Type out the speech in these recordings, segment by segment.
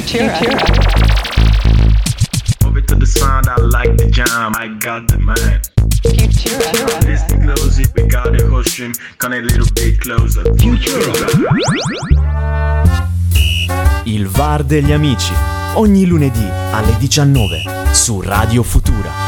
Futura. Move it to the sound, I like the jam, I got the man. Futura. Listen close if we got the whole stream, come a little bit closer. Il VAR degli amici. Ogni lunedì alle 19 su Radio Futura. Futura.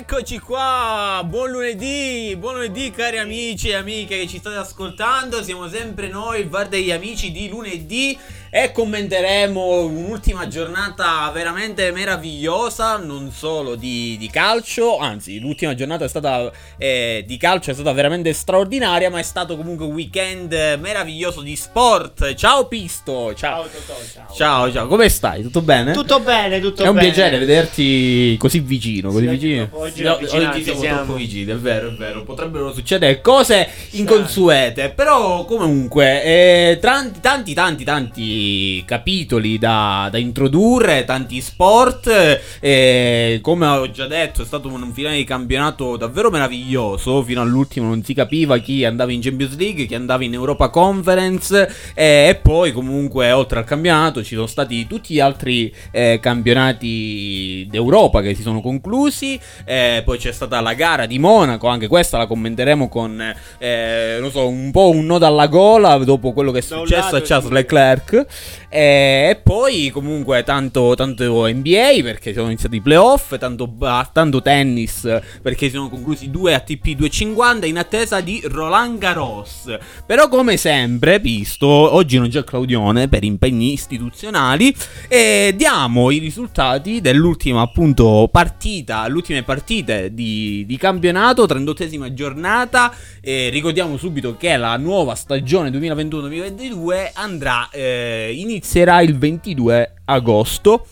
Eccoci qua, buon lunedì, buon lunedì cari amici e amiche che ci state ascoltando, siamo sempre noi, VAR degli amici di lunedì e commenteremo un'ultima giornata veramente meravigliosa, non solo di, di calcio, anzi l'ultima giornata è stata eh, di calcio è stata veramente straordinaria, ma è stato comunque un weekend meraviglioso di sport. Ciao Pisto, ciao. ciao. Ciao, ciao, come stai? Tutto bene? Tutto bene, tutto È un bene. piacere vederti così vicino, così Sì, vicino. oggi- oggi No, avvicinati siamo, siamo. troppo vicini, è vero, è vero. Potrebbero succedere cose inconsuete, però comunque eh, tanti, tanti, tanti, tanti capitoli da, da introdurre, tanti sport. eh, come ho già detto, è stato un finale di campionato davvero meraviglioso. Fino all'ultimo non si capiva chi andava in Champions League, chi andava in Europa Conference. e poi comunque oltre al campionato ci sono stati tutti gli altri eh, campionati d'Europa che si sono conclusi. eh, poi c'è stata la gara di Monaco, anche questa la commenteremo con eh, non so, un po' un nodo alla gola dopo quello che è Da successo a Charles. Leclerc. Eh, e poi comunque tanto, tanto NBA perché sono iniziati i playoff, tanto, tanto tennis perché si sono conclusi due ATP 250 in attesa di Roland Garros. Però come sempre, visto, oggi non c'è Claudione per impegni istituzionali e diamo i risultati dell'ultima appunto partita, le ultime partite di, di campionato, 38esima giornata. E ricordiamo subito che la nuova stagione 2021-2022 andrà, eh, inizierà il 22 agosto.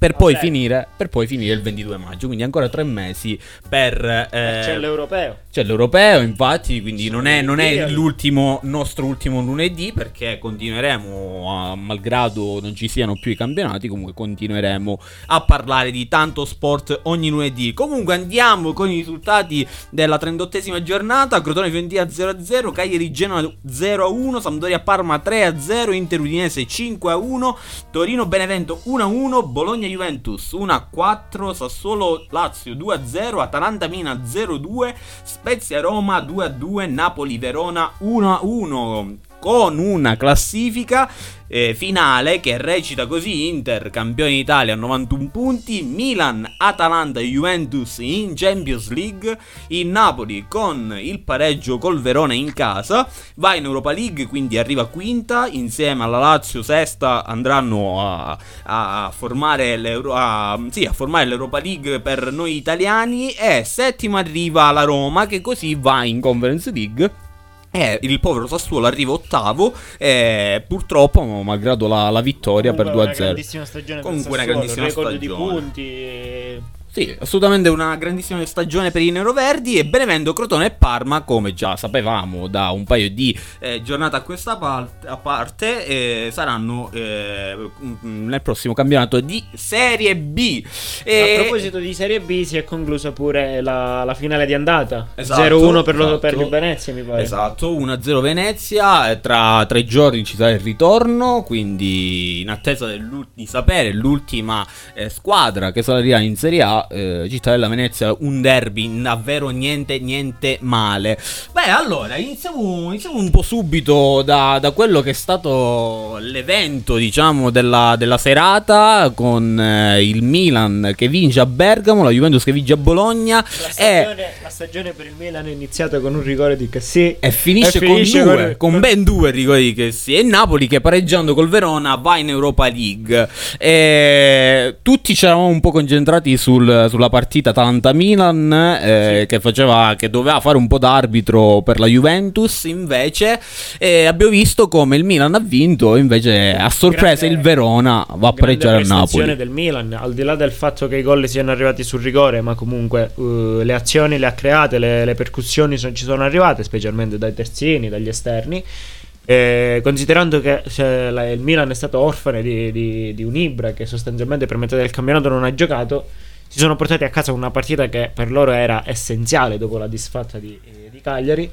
Per poi, finire, per poi finire il 22 maggio, quindi ancora tre mesi per... eh, C'è l'europeo. c'è l'europeo, infatti, quindi non è, non è l'ultimo nostro ultimo lunedì perché continueremo, a- malgrado non ci siano più i campionati, comunque continueremo a parlare di tanto sport ogni lunedì. Comunque andiamo con i risultati della 38esima giornata, Crotone Fiorentina 0-0, Cagliari Genoa 0-1, Sampdoria Parma 3-0, Inter Udinese 5-1, Torino Benevento 1-1, Bologna Juventus 1-4, Sassuolo Lazio 2-0, Atalanta Mina 0-2, Spezia Roma 2-2, Napoli Verona 1-1 con una classifica eh, finale che recita così Inter campione d'Italia a 91 punti, Milan, Atalanta e Juventus in Champions League, il Napoli con il pareggio col Verona in casa, va in Europa League quindi arriva quinta, insieme alla Lazio sesta andranno a, a formare, a- sì, a formare l'Europa League per noi italiani e settima arriva la Roma che così va in Conference League. E il povero Sassuolo arriva ottavo e purtroppo, malgrado la, la vittoria Comunque per Una 2-0. grandissima stagione Comunque una grandissima record di stagione. punti. Sì, assolutamente una grandissima stagione per i neroverdi e Benevento, Crotone e Parma, come già sapevamo da un paio di eh, giornate a questa parte, a parte, eh, saranno eh, nel prossimo campionato di Serie B. E- A proposito di Serie B, si è conclusa pure la, la finale di andata. Esatto, 0-1 per, lo, esatto. per il Venezia, mi pare. Esatto, 1-0 Venezia, eh, tra tre giorni ci sarà il ritorno, quindi in attesa di sapere l'ultima eh, squadra che salirà in Serie A, eh, Cittadella Venezia, un derby davvero niente, niente male. Beh, allora, iniziamo, iniziamo un po' subito da, da quello che è stato l'evento, diciamo, della, della serata, con eh, il Milan che vince a Bergamo, la Juventus che vince a Bologna. La e- stagione, la stagione per il Milan è iniziata con un rigore di Cassì. E finisce, E finisce con, due, con- con ben due rigori che sì. E Napoli che pareggiando col Verona va in Europa League. E tutti ci eravamo un po' concentrati sul- sulla partita Atalanta-Milan eh, che, faceva, che doveva fare un po' d'arbitro per la Juventus. Invece eh, abbiamo visto come il Milan ha vinto. Invece a sorpresa Grande- il Verona va a pareggiare a Napoli. del Milan, al di là del fatto che i gol siano arrivati sul rigore, ma comunque eh, le azioni le ha create, le, le percussioni son- ci sono arrivate, specialmente dai terzini, dagli esterni. Eh, considerando che se la- il Milan è stato orfane di, di, di un Ibra che sostanzialmente per metà del campionato non ha giocato, si sono portati a casa una partita che per loro era essenziale dopo la disfatta di, eh, di Cagliari.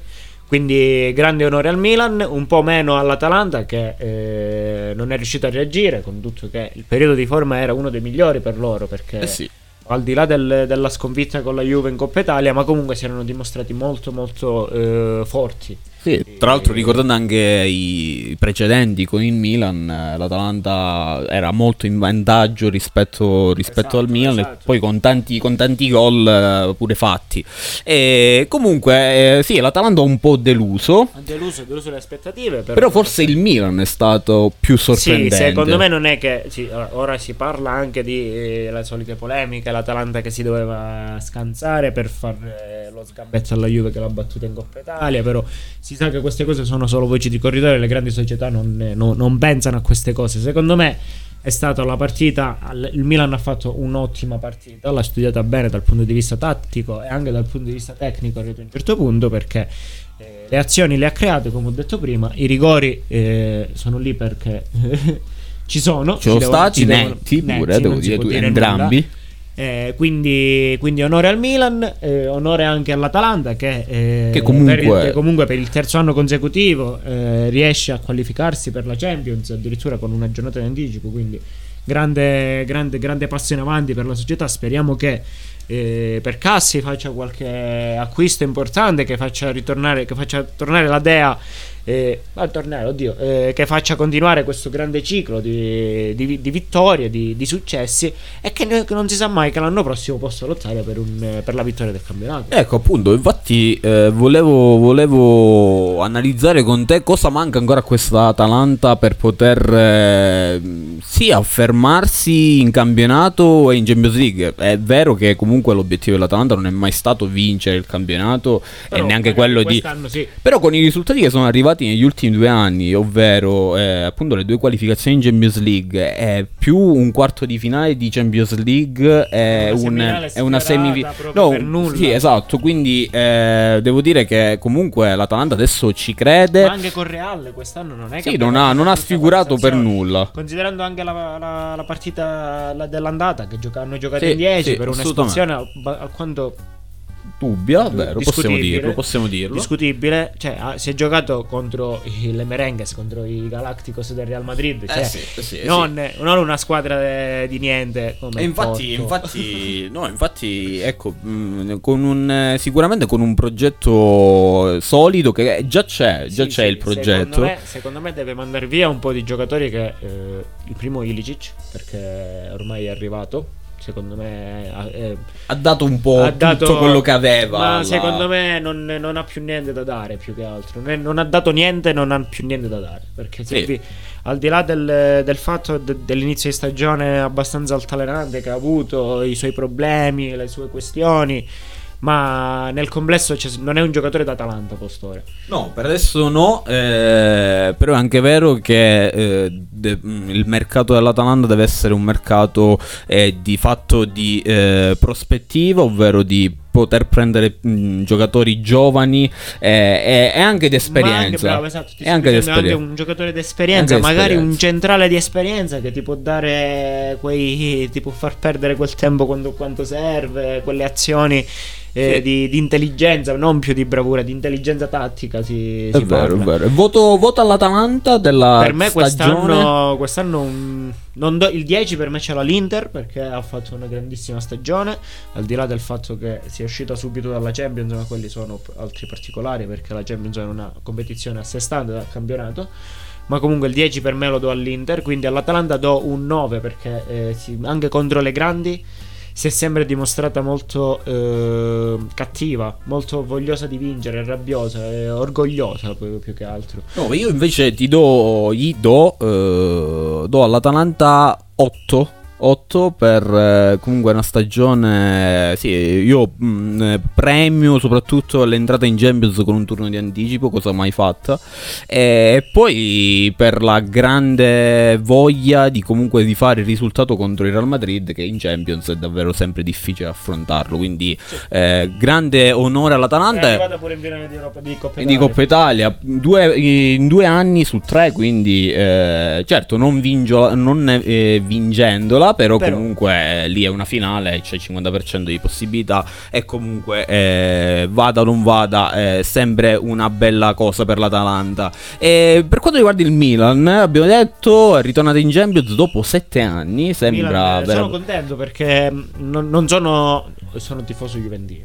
Quindi grande onore al Milan, un po' meno all'Atalanta che eh, non è riuscito a reagire, con tutto che il periodo di forma era uno dei migliori per loro perché Eh sì. al di là del- della sconfitta con la Juve in Coppa Italia, ma comunque si erano dimostrati molto molto eh, forti. Sì, tra l'altro ricordando anche i precedenti con il Milan, eh, l'Atalanta era molto in vantaggio rispetto, rispetto Esatto, al Milan esatto. e poi con tanti, con tanti gol eh, pure fatti. E comunque eh, sì, l'Atalanta ha un po' deluso, Ha deluso, deluso le aspettative, però, però forse il Milan è stato più sorprendente. Sì, secondo me non è che sì, ora- si parla anche di eh, le solite polemiche, l'Atalanta che si doveva scansare per fare lo sgambetto alla Juve che l'ha battuta in Coppa Italia, però si sa che queste cose sono solo voci di corridoio, le grandi società non, eh, non- non pensano a queste cose. Secondo me è stata la partita, il Milan ha fatto un'ottima partita, l'ha studiata bene dal punto di vista tattico e anche dal punto di vista tecnico a un certo punto perché eh, le azioni le ha create, come ho detto prima, i rigori eh, sono lì perché ci sono. Ci sono stati netti pure, devo dire, dire entrambi. nulla. Eh, quindi, quindi onore al Milan, eh, onore anche all'Atalanta che, eh, Che comunque- per il, che comunque per il terzo anno consecutivo eh, riesce a qualificarsi per la Champions addirittura con una giornata in anticipo. Quindi grande, grande, grande passo in avanti per la società. Speriamo che eh, per Cassi faccia qualche acquisto importante che faccia ritornare, che faccia tornare la Dea. Eh, a tornare, oddio, eh, che faccia continuare questo grande ciclo di, di- di vittorie, di, di successi e che, ne- che non si sa mai che l'anno prossimo possa lottare per, un- per la vittoria del campionato. Ecco appunto, infatti eh, volevo, volevo analizzare con te cosa manca ancora a questa Atalanta per poter eh, sì affermarsi in campionato e in Champions League. È vero che comunque l'obiettivo dell'Atalanta non è mai stato vincere il campionato Però e neanche quello di... sì. Però con i risultati che sono arrivati negli ultimi due anni, ovvero eh, appunto le due qualificazioni in Champions League, è più un quarto di finale di Champions League, è, Una un- è una semifinale. No, per nulla. sì, esatto. Quindi eh, devo dire che comunque l'Atalanta adesso ci crede. Ma anche con Real quest'anno non è che Sì, non ha, non ha sfigurato per nulla. Considerando anche la, la- la partita la- dell'andata che gioca- hanno giocato Sì, in 10 sì, per al- alquanto Dubbia, vero, possiamo dirlo, possiamo dirlo. discutibile. Cioè, ah, si è giocato contro i- le Merengues, contro i Galacticos del Real Madrid. Cioè, Eh sì, sì, non, non una squadra di niente. E infatti, infatti, no, infatti, ecco, mh, con un, eh, sicuramente con un progetto solido che già c'è, già Sì, c'è sì, il progetto. Secondo me, secondo me deve mandare via un po' di giocatori che eh, il primo Ilicic, perché ormai è arrivato. Secondo me ha- è- Ha dato un po' ha dato tutto quello che aveva. Ma alla- secondo me non, non ha più niente da dare più che altro. Non, è- non ha dato niente, non ha più niente da dare. Perché Sì. vi- al di là del, del fatto de- dell'inizio di stagione abbastanza altalenante che ha avuto, i suoi problemi, le sue questioni. Ma nel complesso c'è- non è un giocatore d'Atalanta Pastore. No, per adesso no, eh, però è anche vero che eh, de- mh, il mercato dell'Atalanta deve essere un mercato eh, di fatto di eh, prospettiva, ovvero di poter prendere mh, giocatori giovani e, e anche Ma anche, d'esperienza. bravo, esatto, ti e anche dicendo anche d'esperienza. un giocatore d'esperienza, Anche magari un d'esperienza. centrale di esperienza che ti può dare quei ti può far perdere quel tempo quando, quanto serve, quelle azioni eh, Sì. di, di intelligenza, non più di bravura, di intelligenza tattica si, È si vero, è parla. vero. E Voto, voto all'Atalanta della Per me stagione. quest'anno, quest'anno un- do- il 10 per me ce l'ha l'Inter perché ha fatto una grandissima stagione, al di là del fatto che sia uscita subito dalla Champions, ma quelli sono altri particolari perché la Champions è una competizione a sé stante dal campionato. Ma comunque il 10 per me lo do all'Inter, quindi all'Atalanta do un 9 perché eh, sì, anche contro le grandi si è sempre dimostrata molto eh, cattiva, molto vogliosa di vincere, rabbiosa e orgogliosa più, più che altro. No, io invece ti do, gli do, eh, do all'Atalanta 8. 8 per eh, comunque una stagione. Sì, io mh, eh, premio soprattutto l'entrata in Champions con un turno di anticipo, cosa mai fatta. E poi per la grande voglia di comunque di fare il risultato contro il Real Madrid, che in Champions è davvero sempre difficile affrontarlo. Quindi, eh, grande onore È all'Atalanta. arrivata pure in finale di Europa di Coppa E di Italia. Coppa Italia due- in due anni su tre, quindi eh, certo non, vingio- non eh, vingendola, però, Però- comunque eh, lì è una finale, c'è il 50% di possibilità e comunque eh, vada o non vada è sempre una bella cosa per l'Atalanta. E per quanto riguarda il Milan, abbiamo detto è ritornato in Champions dopo sette anni, sembra Milan, eh, vera- sono contento perché non, non sono sono tifoso juventino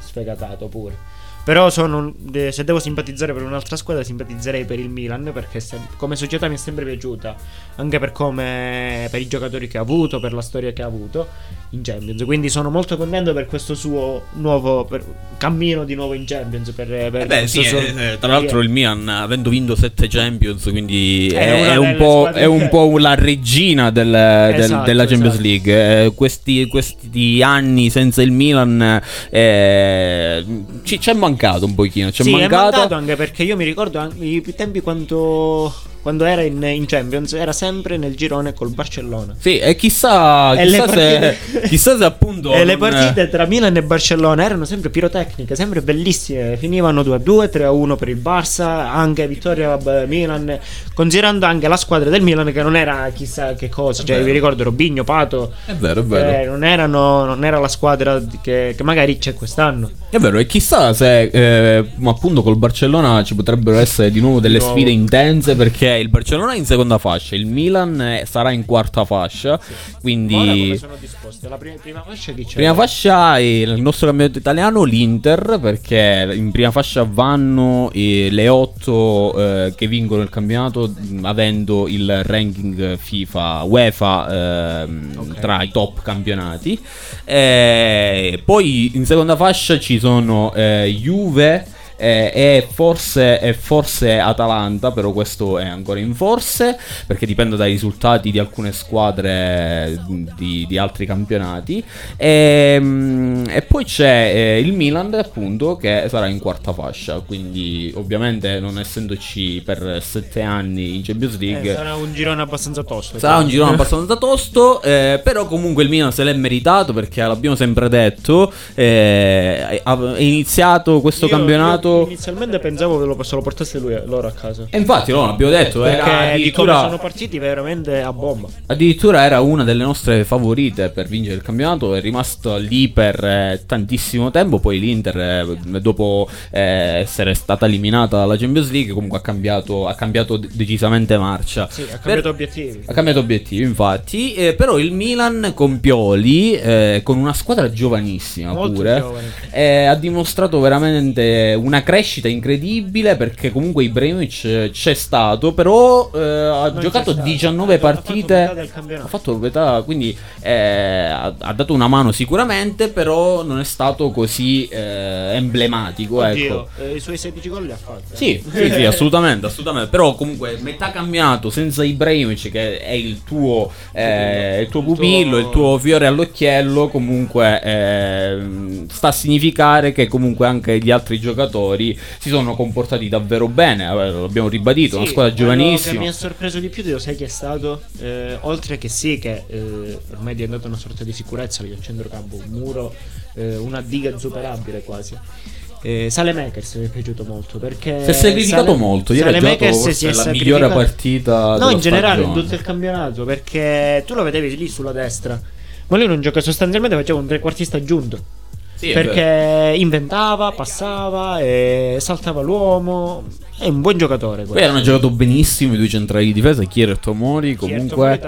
sfegatato pure però sono, se devo simpatizzare per un'altra squadra simpatizzerei per il Milan perché come società mi è sempre piaciuta anche per come per i giocatori che ha avuto per la storia che ha avuto in Champions quindi sono molto contento per questo suo nuovo per- cammino di nuovo in Champions per, per Eh beh, sì, suo- eh, tra l'altro il Milan avendo vinto 7 Champions, quindi È è, un po', è un po' la regina del- del- Esatto, della Champions esatto. League. Eh, questi, questi anni senza il Milan eh, ci ci è mancato un pochino. Ci sì, mancato. è mancato anche perché io mi ricordo i tempi quando, quando era in, in Champions, era sempre nel girone col Barcellona. Sì, e chissà, E chissà, se, partite- chissà se appunto. E le partite tra Milan e Barcellona erano sempre pirotecniche, sempre bellissime. Finivano 2-2, 3-1 per il Barça, anche vittoria vabbè, Milan. Considerando anche la squadra del Milan che non era chissà che cosa. Cioè, vero. vi ricordo Robigno, Pato. È vero, è vero. eh, non, erano, non era la squadra che, che magari c'è quest'anno. È vero, e chissà se eh, ma appunto col Barcellona ci potrebbero essere di nuovo delle Di nuovo. sfide intense perché il Barcellona è in seconda fascia, il Milan eh, sarà in quarta fascia, come quindi sono disposte? La prima, prima fascia chi c'è? prima fascia è il nostro campionato italiano, l'Inter, perché in prima fascia vanno eh, le otto eh, che vincono il campionato avendo il ranking FIFA UEFA ehm, Ok. tra i top campionati. Eh, poi in seconda fascia ci sono eh, Juve. Eh, e forse, e forse Atalanta, però questo è ancora in forse perché dipende dai risultati di alcune squadre di, di altri campionati. E, mh, e poi c'è eh, il Milan, appunto, che sarà in quarta fascia. Quindi, ovviamente, non essendoci per sette anni in Champions League, Eh, sarà un girone abbastanza tosto. Sarà un girone abbastanza tosto, eh, però comunque il Milan se l'è meritato perché l'abbiamo sempre detto, eh, è iniziato questo Io- campionato... io inizialmente pensavo che lo, se lo portasse lui, loro a casa. E infatti no, l'abbiamo detto, era Perché come addirittura, sono partiti veramente a bomba. addirittura era una delle nostre favorite per vincere il campionato, è rimasto lì per eh, tantissimo tempo, poi l'Inter eh, dopo eh, essere stata eliminata dalla Champions League comunque ha cambiato, ha cambiato de- decisamente marcia. Sì, ha Per- cambiato obiettivi. Ha cambiato obiettivi, infatti. eh, però il Milan con Pioli, eh, con una squadra giovanissima Molto pure, eh, ha dimostrato veramente una crescita incredibile. Perché comunque Ibrahimovic eh, c'è stato, però eh, ha Non giocato c'è stato. 19 Ha fatto partite. del campionato. Ha fatto metà, quindi eh, ha, ha dato una mano sicuramente, però non è stato così eh, emblematico. Ecco. Oddio, eh, i suoi 16 gol li ha fatti. Sì, sì, sì, assolutamente, assolutamente. Però comunque metà campionato senza Ibrahimovic che è il tuo, eh, il tuo pupillo, il tuo fiore all'occhiello, comunque sta a significare che comunque anche gli altri giocatori si sono comportati davvero bene. Eh, L'abbiamo ribadito, una Sì, squadra quello giovanissima. che mi ha sorpreso di più, lo sai chi è stato? Eh, oltre che sì, che eh, ormai è diventata una sorta di sicurezza lì al centrocampo, un muro, eh, una diga insuperabile quasi. Eh, Salemakers mi è piaciuto molto perché Si è sacrificato Sale- molto. Ieri Salemakers forse si è la migliore partita. No, in generale in tutto il campionato perché tu lo vedevi lì sulla destra. Ma lui non gioca sostanzialmente faceva un trequartista aggiunto. Sì, perché inventava, passava e saltava l'uomo. È un buon giocatore. Poi hanno giocato benissimo i due centrali di difesa, Chiero e Tomori. Comunque.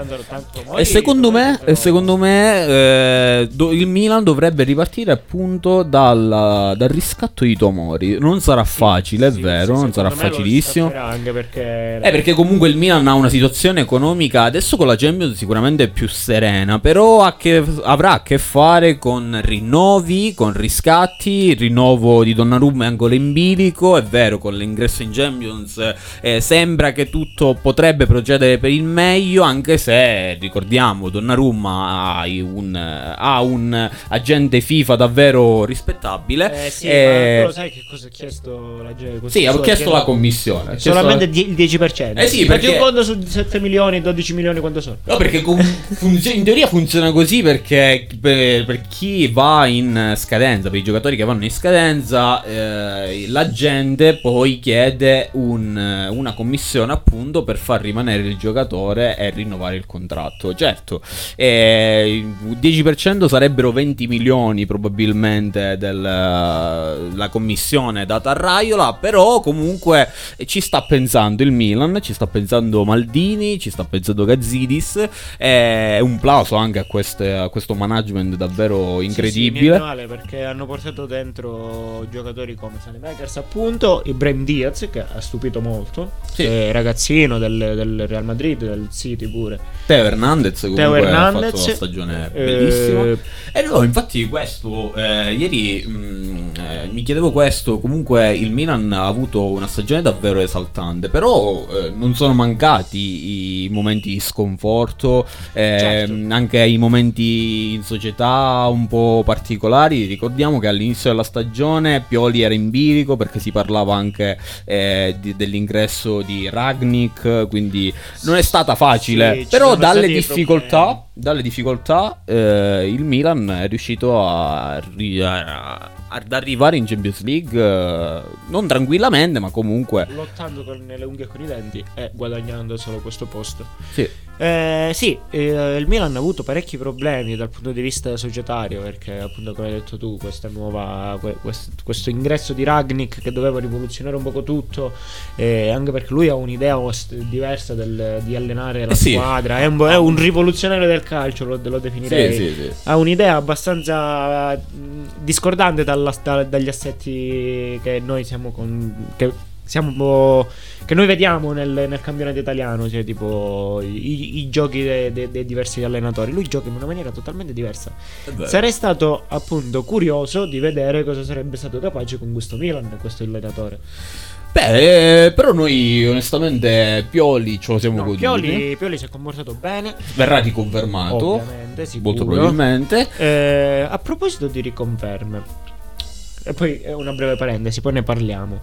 E secondo me, e secondo me eh, do- il Milan dovrebbe ripartire appunto dal, dal riscatto di Tomori. Non sarà facile, è vero, non sarà facilissimo. Anche perché Eh, perché comunque il Milan ha una situazione economica adesso con la Champions sicuramente più serena, però ha che- avrà a che fare con rinnovi, con riscatti, il rinnovo di Donnarumma e Angolo in bilico, è vero, con l'ingresso in Champions eh, sembra che tutto potrebbe procedere per il meglio, anche se ricordiamo Donnarumma ha un, ha un agente FIFA davvero rispettabile. Eh sì, Eh, ma tu lo sai che cosa ha chiesto la gente? sì, ho chiesto la commissione. chiesto Solamente die- il 10%. Eh sì, perché- un conto su 7 milioni, 12 milioni quanto sono? No, perché funzio- in teoria funziona così perché per, per chi va in scadenza, per i giocatori che vanno in scadenza, eh, la gente poi chiede chiede un- una commissione appunto per far rimanere il giocatore e rinnovare il contratto. Certo, eh, il 10% sarebbero 20 milioni probabilmente della commissione data a Raiola, però comunque ci sta pensando il Milan, ci sta pensando Maldini, ci sta pensando Gazzidis, è un plauso anche a, queste- a questo management davvero incredibile. Sì, sì, perché hanno portato dentro giocatori come Sanemakers, appunto, Ibrahim Diaz che ha stupito molto, Sì. eh, ragazzino del, del Real Madrid, del City pure. Teo Hernandez comunque Teo ha Hernandez, fatto una stagione eh, bellissima. E no, infatti questo, eh, ieri mh, eh, mi chiedevo questo, comunque il Milan ha avuto una stagione davvero esaltante, però eh, non sono mancati i momenti di sconforto, eh, Certo. anche i momenti in società un po' particolari. Ricordiamo che all'inizio della stagione Pioli era in bilico perché si parlava anche eh, di- dell'ingresso di Ragnik, quindi non è stata facile, Sì, però dalle difficoltà, dalle difficoltà eh, il Milan è riuscito a, a- ad arrivare in Champions League eh, non tranquillamente, ma comunque Lottando con le unghie e con i denti e guadagnando solo questo posto. sì. Eh, sì, eh, il Milan ha avuto parecchi problemi dal punto di vista societario perché appunto come hai detto tu questa nuova, que- quest- questo ingresso di Ragnik che doveva rivoluzionare un poco tutto eh, anche perché lui ha un'idea diversa del- di allenare la Eh sì. squadra è un, è un rivoluzionario del calcio lo, lo definirei Sì, sì, ha un'idea abbastanza discordante dalla- da- dagli assetti che noi siamo con, che siamo che noi vediamo nel, nel campionato italiano cioè tipo i, i giochi dei, dei- dei diversi allenatori lui gioca in una maniera totalmente diversa sarei stato appunto curioso di vedere cosa sarebbe stato capace con questo Milan questo allenatore Beh, eh, però noi onestamente Pioli ce lo siamo no, goduti. Pioli, Pioli si è comportato bene Verrà riconfermato. ovviamente sicuro. Molto probabilmente. Eh, a proposito di riconferme, e poi una breve parentesi, poi ne parliamo.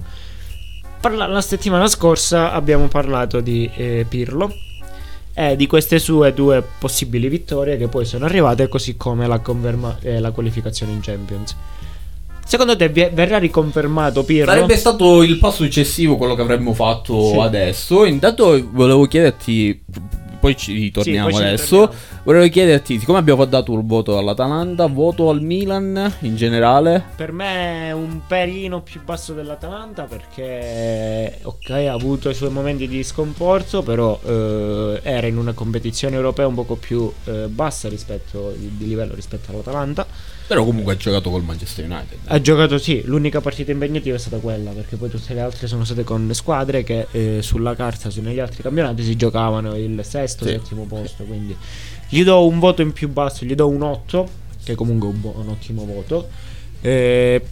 Parla- la settimana scorsa abbiamo parlato di eh, Pirlo e di queste sue due possibili vittorie che poi sono arrivate, così come la, conferma- eh, la qualificazione in Champions. Secondo te verrà riconfermato Pirlo? Sarebbe stato il passo successivo quello che avremmo fatto Sì. adesso. Intanto volevo chiederti, poi ci ritorniamo Sì, poi ci adesso. ritorniamo. Volevo chiederti, siccome abbiamo dato il voto all'Atalanta, voto al Milan in generale? Per me è un pelino più basso dell'Atalanta perché, ok, ha avuto i suoi momenti di sconforto, però eh, era in una competizione europea un poco più eh, bassa rispetto, di, di livello rispetto all'Atalanta. Però comunque ha giocato col Manchester United. Ha giocato sì, l'unica partita impegnativa è stata quella, perché poi tutte le altre sono state con squadre che eh, sulla carta, su- negli altri campionati si giocavano il sesto, Sì. settimo posto, quindi gli do un voto in più basso, gli do un 8, che comunque è un, buo- un ottimo voto. Eh,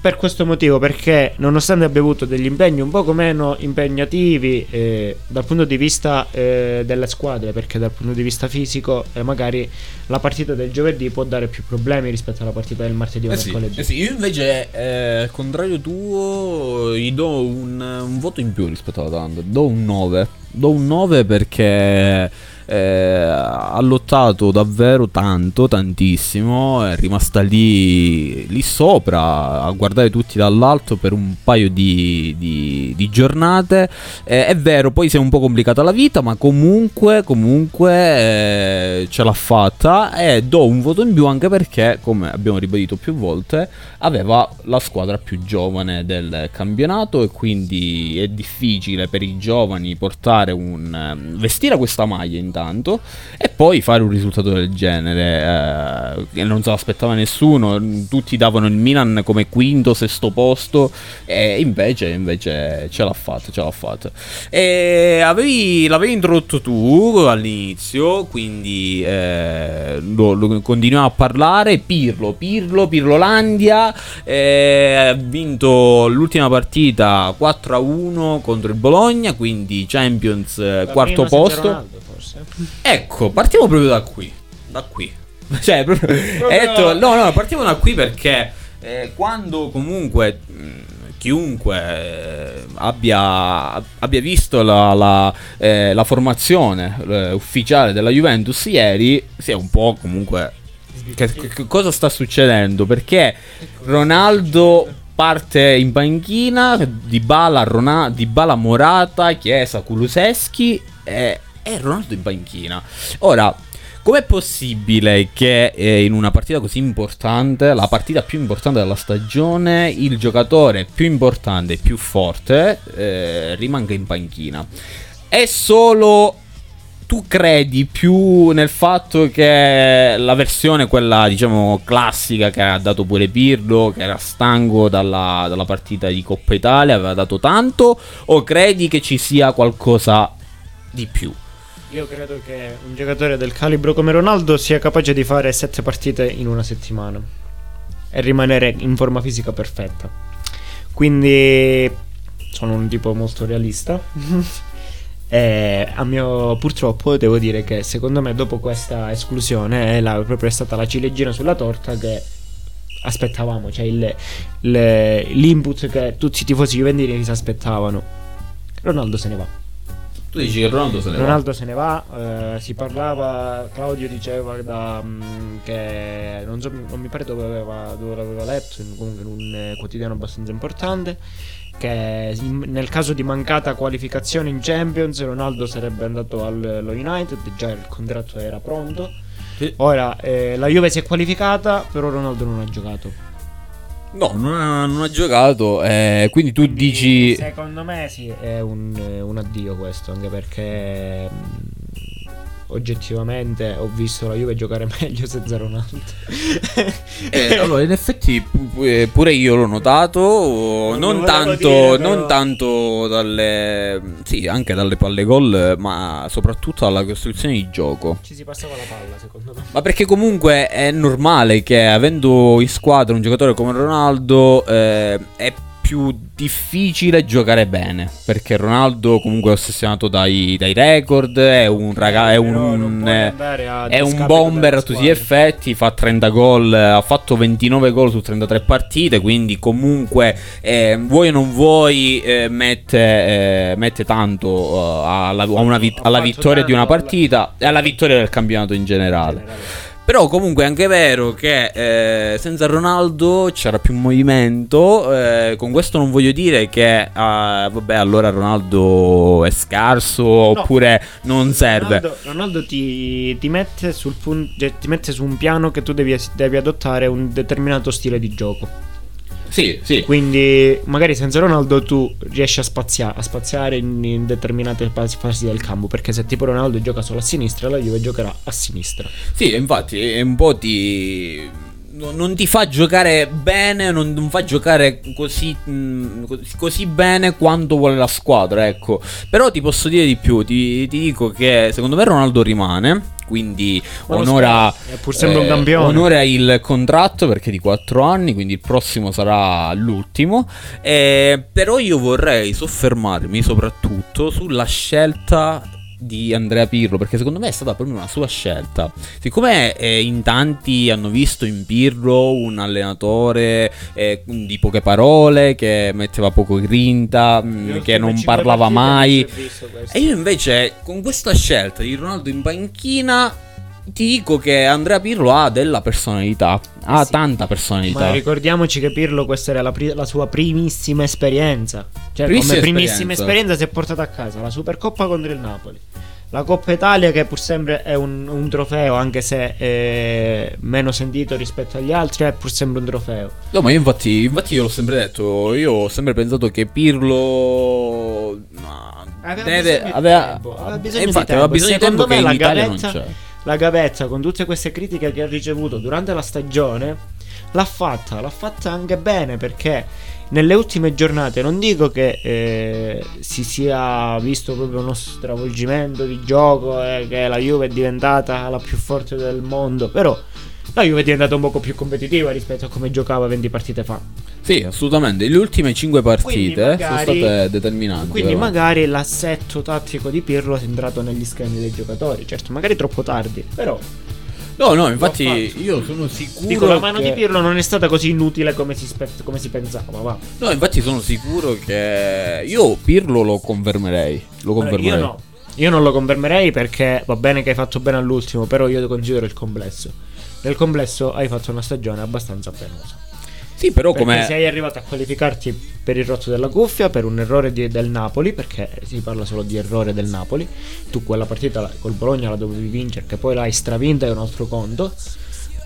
per questo motivo, perché nonostante abbia avuto degli impegni un poco meno impegnativi eh, dal punto di vista eh, delle squadre, perché dal punto di vista fisico eh, magari la partita del giovedì può dare più problemi rispetto alla partita del martedì o Eh sì, mercoledì. eh sì, io invece, eh, al contrario tuo, gli do un, un voto in più rispetto all'Atalanta. Do un 9. Do un 9 perché eh, ha lottato davvero tanto, tantissimo. È rimasta lì, lì sopra a guardare tutti dall'alto per un paio di, di- di giornate. Eh, è vero, poi si è un po' complicata la vita, ma comunque, comunque eh, ce l'ha fatta. E do un voto in più anche perché, come abbiamo ribadito più volte, aveva la squadra più giovane del campionato e quindi è difficile per i giovani portare un ehm, vestire questa maglia intanto e poi fare un risultato del genere eh, non se l'aspettava nessuno tutti davano il Milan come quinto sesto posto e invece, invece ce l'ha fatta ce l'ha fatta e avevi, l'avevi introdotto tu all'inizio quindi eh, lo, lo continuiamo a parlare Pirlo Pirlo Pirlolandia eh, ha vinto l'ultima partita 4 a 1 contro il Bologna quindi Champions quarto posto. Ecco, partiamo proprio da qui. Da qui. Cioè, proprio, hai detto, no, no, partiamo da qui perché eh, quando comunque mh, chiunque eh, abbia, abbia visto la, la, eh, la formazione eh, ufficiale della Juventus ieri, si è un po' comunque... Che- che cosa sta succedendo? Perché Ronaldo parte in panchina Dybala, Rona- Dybala Morata, Chiesa, Kuluseschi e, e Ronaldo in panchina. Ora, com'è possibile che eh, in una partita così importante, la partita più importante della stagione, il giocatore più importante e più forte eh, rimanga in panchina? È solo tu credi più nel fatto che la versione, quella diciamo classica che ha dato pure Pirlo, che era stanco dalla, dalla partita di Coppa Italia, aveva dato tanto, o credi che ci sia qualcosa di più? Io credo che un giocatore del calibro come Ronaldo sia capace di fare sette partite in una settimana e rimanere in forma fisica perfetta. Quindi sono un tipo molto realista. e mio purtroppo devo dire che secondo me dopo questa esclusione è la, proprio stata la ciliegina sulla torta che aspettavamo, cioè il, il, l'input che tutti i tifosi juventini si aspettavano. Ronaldo se ne va. Tu dici che Ronaldo se ne Ronaldo se ne va, eh, si parlava, Claudio diceva da, mh, che non, so, non mi pare dove, aveva, dove l'aveva letto, in, comunque in un eh, quotidiano abbastanza importante, che in- nel caso di mancata qualificazione in Champions Ronaldo sarebbe andato allo United, già il contratto era pronto. Ora eh, la Juve si è qualificata, però Ronaldo non ha giocato. No, non ha, non ha giocato, eh, quindi tu Quindi, dici... Secondo me sì, è un, un addio questo, anche perché oggettivamente ho visto la Juve giocare meglio senza Ronaldo. Eh, allora, in effetti eh, pure io l'ho notato, Non non tanto, dire, non tanto dalle... Sì, anche dalle palle gol, ma soprattutto dalla costruzione di gioco. Ci si passava la palla, secondo me. Ma perché comunque è normale che avendo in squadra un giocatore come Ronaldo eh, è più difficile giocare bene. Perché Ronaldo comunque è ossessionato dai, dai record, è un ragazzo... È Però non un... eh, a È un bomber a tutti gli effetti, fa 30 gol, eh, ha fatto 29 gol su 33 partite, quindi comunque eh, vuoi o non vuoi eh, mette, eh, mette tanto eh, alla, a una vi- Ha alla vittoria di una partita e alla vittoria del campionato in generale. Però comunque è anche vero che eh, senza Ronaldo c'era più movimento. eh, con questo non voglio dire che eh, vabbè allora Ronaldo è scarso oppure non serve. Ronaldo, Ronaldo ti, ti mette sul pun- cioè, ti mette su un piano che tu devi, devi adottare un determinato stile di gioco. Sì, sì. Quindi magari senza Ronaldo tu riesci a, spazia- a spaziare in, in determinate fasi, del campo. Perché se tipo Ronaldo gioca solo a sinistra, la Juve giocherà a sinistra. Sì, infatti è un po' ti... no- Non ti fa giocare bene, non, non fa giocare così, mh, così- così bene quanto vuole la squadra, ecco. Però ti posso dire di più, ti, ti dico che secondo me Ronaldo rimane, quindi onora, spero, è pur sempre un campione. onora il contratto perché di 4 anni, quindi il prossimo sarà l'ultimo. Eh, però io vorrei soffermarmi soprattutto sulla scelta di Andrea Pirlo perché secondo me è stata proprio una sua scelta. Siccome eh, in tanti hanno visto in Pirlo un allenatore eh, di poche parole che metteva poco grinta mh, che non parlava mai. e io invece con questa scelta di Ronaldo in panchina ti dico che Andrea Pirlo ha della personalità, ha Sì. tanta Ma personalità. ricordiamoci che Pirlo questa era la, pri- la sua primissima esperienza. Cioè, Primissima come primissima esperienza. esperienza si è portata a casa la Supercoppa contro il Napoli. La Coppa Italia che pur sempre è un, un trofeo, anche se è meno sentito rispetto agli altri, è pur sempre un trofeo. No, ma io infatti, infatti io l'ho sempre detto, io ho sempre pensato che Pirlo no, Aveva deve, bisogno di aveva, tempo, aveva eh, bisogno di infatti, tempo. aveva bisogno di Secondo tempo che in Italia gavetta- non c'è. La Gavezza, con tutte queste critiche che ha ricevuto durante la stagione, l'ha fatta, l'ha fatta anche bene perché nelle ultime giornate non dico che eh, si sia visto proprio uno stravolgimento di gioco e che la Juve è diventata la più forte del mondo, però la Juve è diventata un poco più competitiva rispetto a come giocava 20 partite fa. Sì, assolutamente. Le ultime 5 partite Quindi magari- sono state determinanti. Quindi però. magari l'assetto tattico di Pirlo è entrato negli schemi dei giocatori, certo, magari troppo tardi, però No, no, infatti io sono sicuro Dico, la mano che... di Pirlo non è stata così inutile come si, spe- come si pensava, va. No, infatti sono sicuro che io Pirlo lo confermerei. Lo Allora, confermerei. io no. Io non lo confermerei perché va bene che hai fatto bene all'ultimo, però io considero il complesso. Nel complesso hai fatto una stagione abbastanza penosa. Sì, però come... sei arrivato a qualificarti per il rotto della cuffia, per un errore di- del Napoli, perché si parla solo di errore del Napoli. Tu quella partita col Bologna la dovevi vincere, che poi l'hai stravinta è un altro conto.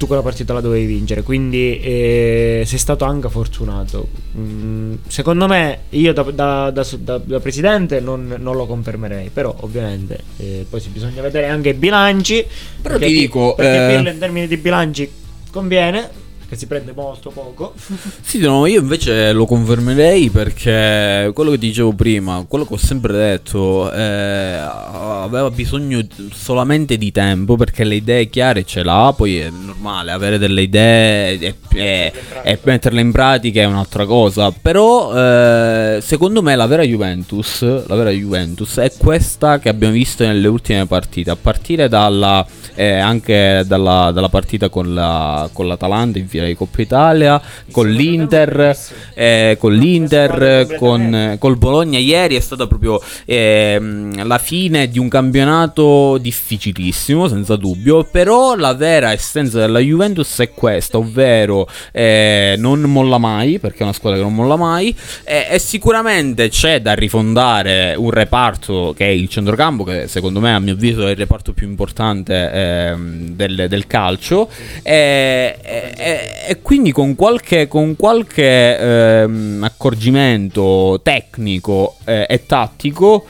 Tu quella partita la dovevi vincere, quindi eh, sei stato anche fortunato. Mm, secondo me, io da, da- da- da- presidente non, non lo confermerei, però ovviamente eh, poi si bisogna vedere anche i bilanci. Però ti dico, perché eh, in termini di bilanci conviene, perché si prende molto poco. Sì, no, io invece lo confermerei perché quello che dicevo prima, quello che ho sempre detto, eh, aveva bisogno solamente di tempo perché le idee chiare ce l'ha, poi è normale avere delle idee e, e- e metterle in pratica è un'altra cosa, però eh, secondo me la vera Juventus, la vera Juventus è questa che abbiamo visto nelle ultime partite, a partire dalla, eh, anche dalla, dalla partita con, la, con l'Atalanta in finale di Coppa Italia, con l'Inter, eh, con l'Inter, con, col Bologna ieri è stata proprio ehm, la fine di un campionato difficilissimo, senza dubbio, però la vera essenza della Juventus è questa, ovvero eh, non molla mai, perché è una squadra che non molla mai, e, e sicuramente c'è da rifondare un reparto che è il centrocampo, che secondo me a mio avviso è il reparto più importante ehm, del, del calcio, e, e- e- quindi con qualche, con qualche ehm, accorgimento tecnico eh, e tattico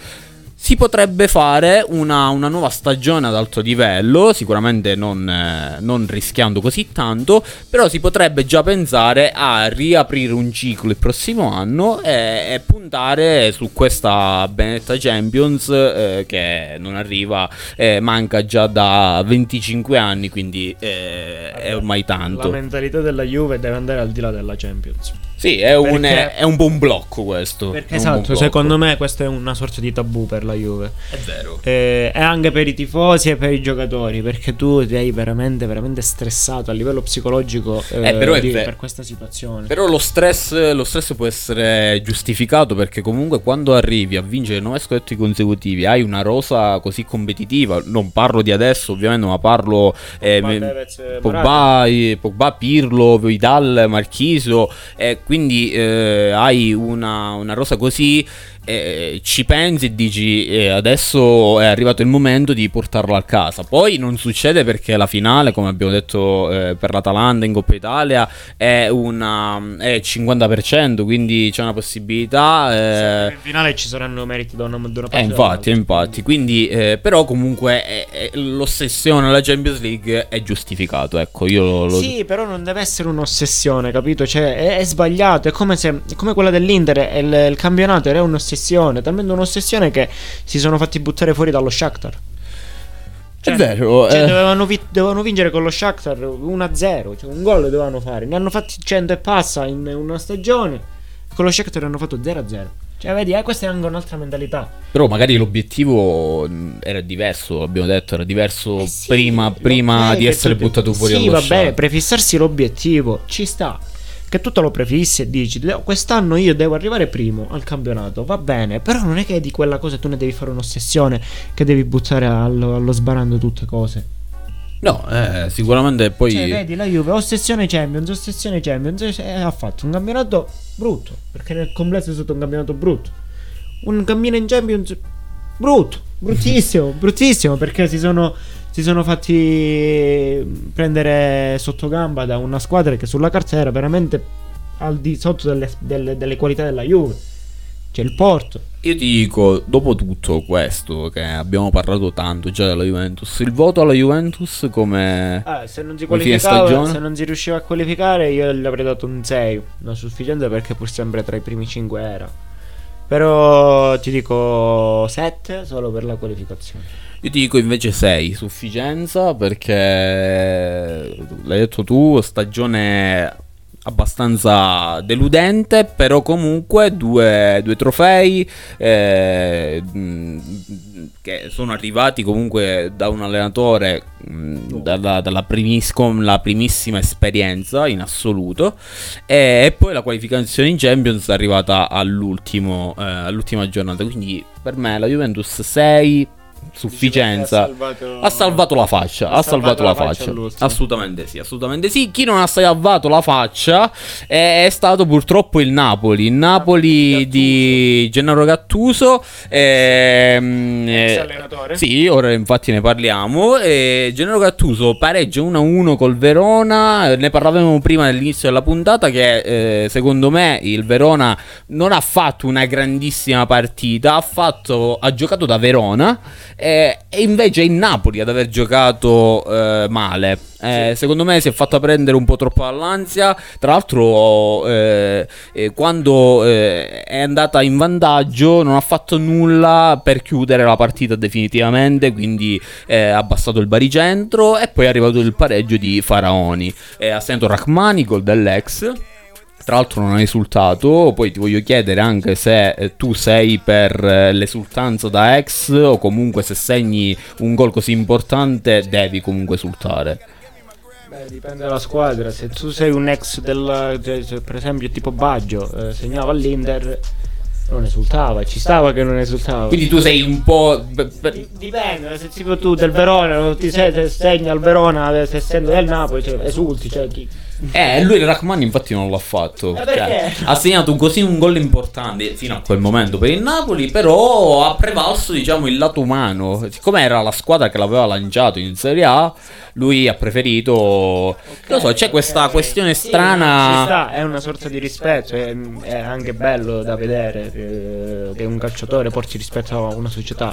si potrebbe fare una, una nuova stagione ad alto livello, sicuramente non, eh, non rischiando così tanto, però si potrebbe già pensare a riaprire un ciclo il prossimo anno e, e puntare su questa benedetta Champions eh, che non arriva, eh, manca già da 25 anni, quindi eh, è ormai La tanto. mentalità della Juve deve andare al di là della Champions. Sì, è un, Perché- è un buon blocco questo. Perché esatto, secondo me questo è una sorta di tabù per la Juve. È vero. Eh, e anche per i tifosi e per i giocatori, perché tu sei veramente, veramente stressato a livello psicologico eh, Eh, però è di- per questa situazione. Però lo stress, lo stress può essere giustificato perché comunque quando arrivi a vincere 9 scudetti consecutivi hai una rosa così competitiva, non parlo di adesso ovviamente ma parlo eh, Pogba, eh, Pogba, eh, Pogba, Pirlo, Vidal, Marchiso e quindi eh, hai una, una rosa così eh, ci pensi e dici eh, adesso è arrivato il momento di portarlo a casa. Poi non succede perché la finale, come abbiamo detto eh, per l'Atalanta in Coppa Italia, è, una, è 50%, quindi c'è una possibilità. eh, in finale ci saranno meriti da una, da una parte eh, e infatti, infatti, quindi, eh, però comunque l'ossessione alla Champions League è giustificato, ecco, io lo... Sì, però non deve essere un'ossessione, capito? Cioè, è, è sbagliato. È come se è come quella dell'Inter. Il, il campionato era un'ossessione. Talmente un'ossessione che si sono fatti buttare fuori dallo Shakhtar. È vero, Cioè, eh. dovevano, vi- dovevano vincere con lo Shakhtar 1-0. Cioè, un gol dovevano fare. Ne hanno fatti 100 e passa in una stagione. Con lo Shakhtar hanno fatto 0-0. Cioè, vedi, eh, questa è anche un'altra mentalità. Però magari l'obiettivo mh, era diverso, abbiamo detto, era diverso Eh sì, prima, prima di essere buttato fuori Sì, va bene, prefissarsi l'obiettivo ci sta. Che tu te lo prefissi e dici, "De- quest'anno io devo arrivare primo al campionato, va bene, però non è che di quella cosa tu ne devi fare un'ossessione, che devi buttare allo, allo sbarando tutte cose. No, eh, sicuramente poi... Cioè, vedi, la Juve, ossessione Champions, ossessione Champions, e ha fatto un campionato brutto, perché nel complesso è stato un campionato brutto. Un cammino in Champions brutto, bruttissimo, bruttissimo, perché si sono, si sono fatti prendere sotto gamba da una squadra che sulla carta era veramente al di sotto delle, delle- delle qualità della Juve. C'è il Porto. Io ti dico, dopo tutto questo, che abbiamo parlato tanto già della Juventus, il voto alla Juventus come... Ah, se non si stagione? se non si riusciva a qualificare, io gli avrei dato un 6. Non sufficiente perché pur sempre tra i primi 5 era. Però ti dico 7 solo per la qualificazione. Io ti dico invece 6, sufficienza, perché l'hai detto tu, stagione abbastanza deludente, però comunque due, due trofei eh, che sono arrivati comunque da un allenatore mh, dalla, dalla primis- con la primissima esperienza in assoluto e, e poi la qualificazione in Champions è arrivata all'ultimo, eh, all'ultima giornata, quindi per me la Juventus 6 sufficienza. Ha salvato- Ha salvato la faccia, ha, salvato, la faccia. all'ultimo. Assolutamente sì, assolutamente sì. Chi non ha salvato la faccia è, è stato purtroppo il Napoli. Il Napoli Gattuso. di Gennaro Gattuso. ehm, eh, allenatore. sì, ora infatti ne parliamo. E Gennaro Gattuso pareggia 1-1 col Verona. Ne parlavamo prima all'inizio della puntata che eh, secondo me il Verona non ha fatto una grandissima partita, ha, fatto, ha giocato da Verona eh, e invece è il Napoli ad aver giocato eh, male. Eh, Secondo me si è fatta prendere un po' troppo all'ansia. Tra l'altro, eh, eh, quando eh, è andata in vantaggio, non ha fatto nulla per chiudere la partita definitivamente. Quindi eh, ha abbassato il baricentro. E poi è arrivato il pareggio di Faraoni. Eh, ha segnato Rachmani, gol dell'ex. Tra l'altro non ha esultato, poi ti voglio chiedere anche se eh, tu sei per eh, l'esultanza da ex o comunque se segni un gol così importante devi comunque esultare. Beh, dipende dalla squadra. Se tu sei un ex del. cioè, per esempio tipo Baggio eh, segnava all'Inter, non esultava. Ci stava che non esultava. Quindi tu sei un po'... Dipende, se tipo tu del Verona non ti sei, se segni al Verona se essendo del Napoli, cioè, esulti, cioè chi. Eh, lui il Rachmani infatti non l'ha fatto. Eh, perché? Cioè, ha segnato così un gol importante fino a quel momento per il Napoli, però ha prevalso diciamo il lato umano. Siccome era la squadra che l'aveva lanciato in Serie A, lui ha preferito... non lo so, c'è questa Ok. questione Sì, strana... Ci sta, è una sorta di rispetto, è, è anche bello da vedere eh, che un calciatore porti rispetto a una società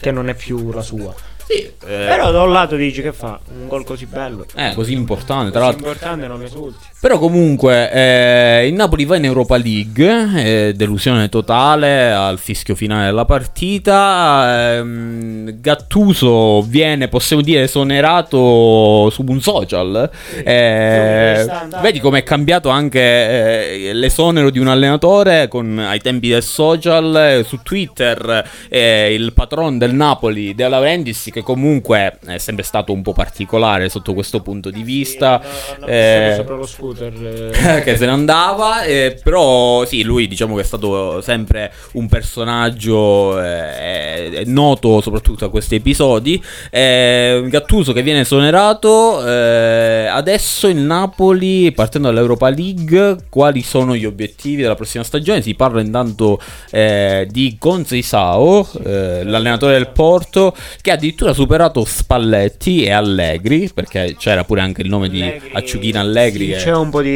che non è più la sua. Sì, eh, Però da un lato dici che fa un gol così bello. eh, così importante, tra Così l'altro. importante non esulti. Però comunque eh, il Napoli va in Europa League, eh, delusione totale al fischio finale della partita. ehm, Gattuso viene, possiamo dire, esonerato su un social. Eh, vedi come è cambiato anche eh, l'esonero di un allenatore con, ai tempi del social. eh, su Twitter eh, il patron del Napoli, De Laurentiis, che comunque è sempre stato un po' particolare sotto questo punto di vista. Hanno eh, sopra lo scooter. eh. che se ne andava, eh, però sì, lui diciamo che è stato sempre un personaggio eh, noto soprattutto a questi episodi. Eh, Gattuso che viene esonerato, eh, adesso il Napoli partendo dall'Europa League, quali sono gli obiettivi della prossima stagione? Si parla intanto eh, di Gonzisao, eh, l'allenatore del Porto, che ha addirittura superato Spalletti e Allegri, perché c'era pure anche il nome di Allegri- Acciughina Allegri. sì, che- C'è un po' di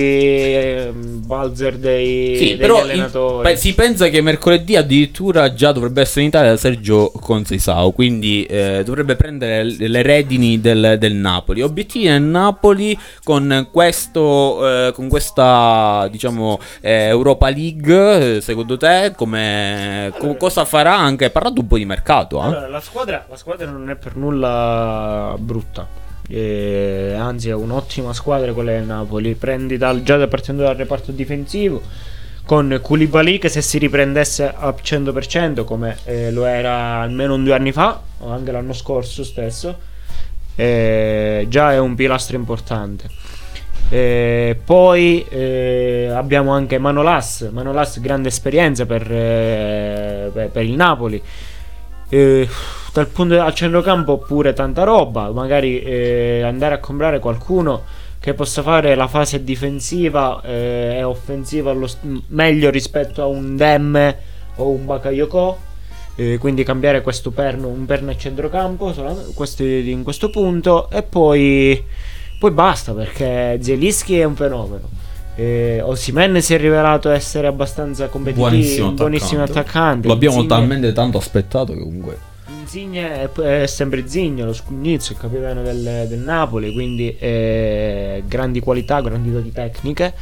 ehm, balzer dei, sì, degli però in- pe- si pensa che mercoledì addirittura già dovrebbe essere in Italia Sergio Conceição, quindi eh, dovrebbe prendere le, redini del, del Napoli. Obiettivi del Napoli con questo, eh, con questa diciamo eh, Europa League, eh, secondo te come co- cosa farà? Anche hai parlato un po' di mercato, eh? Allora, la squadra, la squadra non è per nulla brutta. Eh, anzi, è un'ottima squadra quella del Napoli. Prendi dal, già partendo dal reparto difensivo con Koulibaly che se si riprendesse al 100% come eh, lo era almeno due anni fa o anche l'anno scorso stesso, eh, già è un pilastro importante. Eh, poi abbiamo anche Manolas, Manolas grande esperienza per, eh, per il Napoli. Eh, dal punto al centrocampo pure tanta roba, magari eh, andare a comprare qualcuno che possa fare la fase difensiva eh, e offensiva st- meglio rispetto a un Demme o un Bakayoko. Quindi cambiare questo perno, un perno a centrocampo questi- in questo punto e poi, poi basta perché Zielinski è un fenomeno. Eh, Osimhen si è rivelato essere abbastanza competitivo, Buonissimo buonissimo attaccante. Lo abbiamo Insigne- talmente tanto aspettato che comunque Insigne è, è sempre Zigno, lo scugnizzo, il capitano del, del Napoli, quindi eh, grandi qualità, grandi doti tecniche.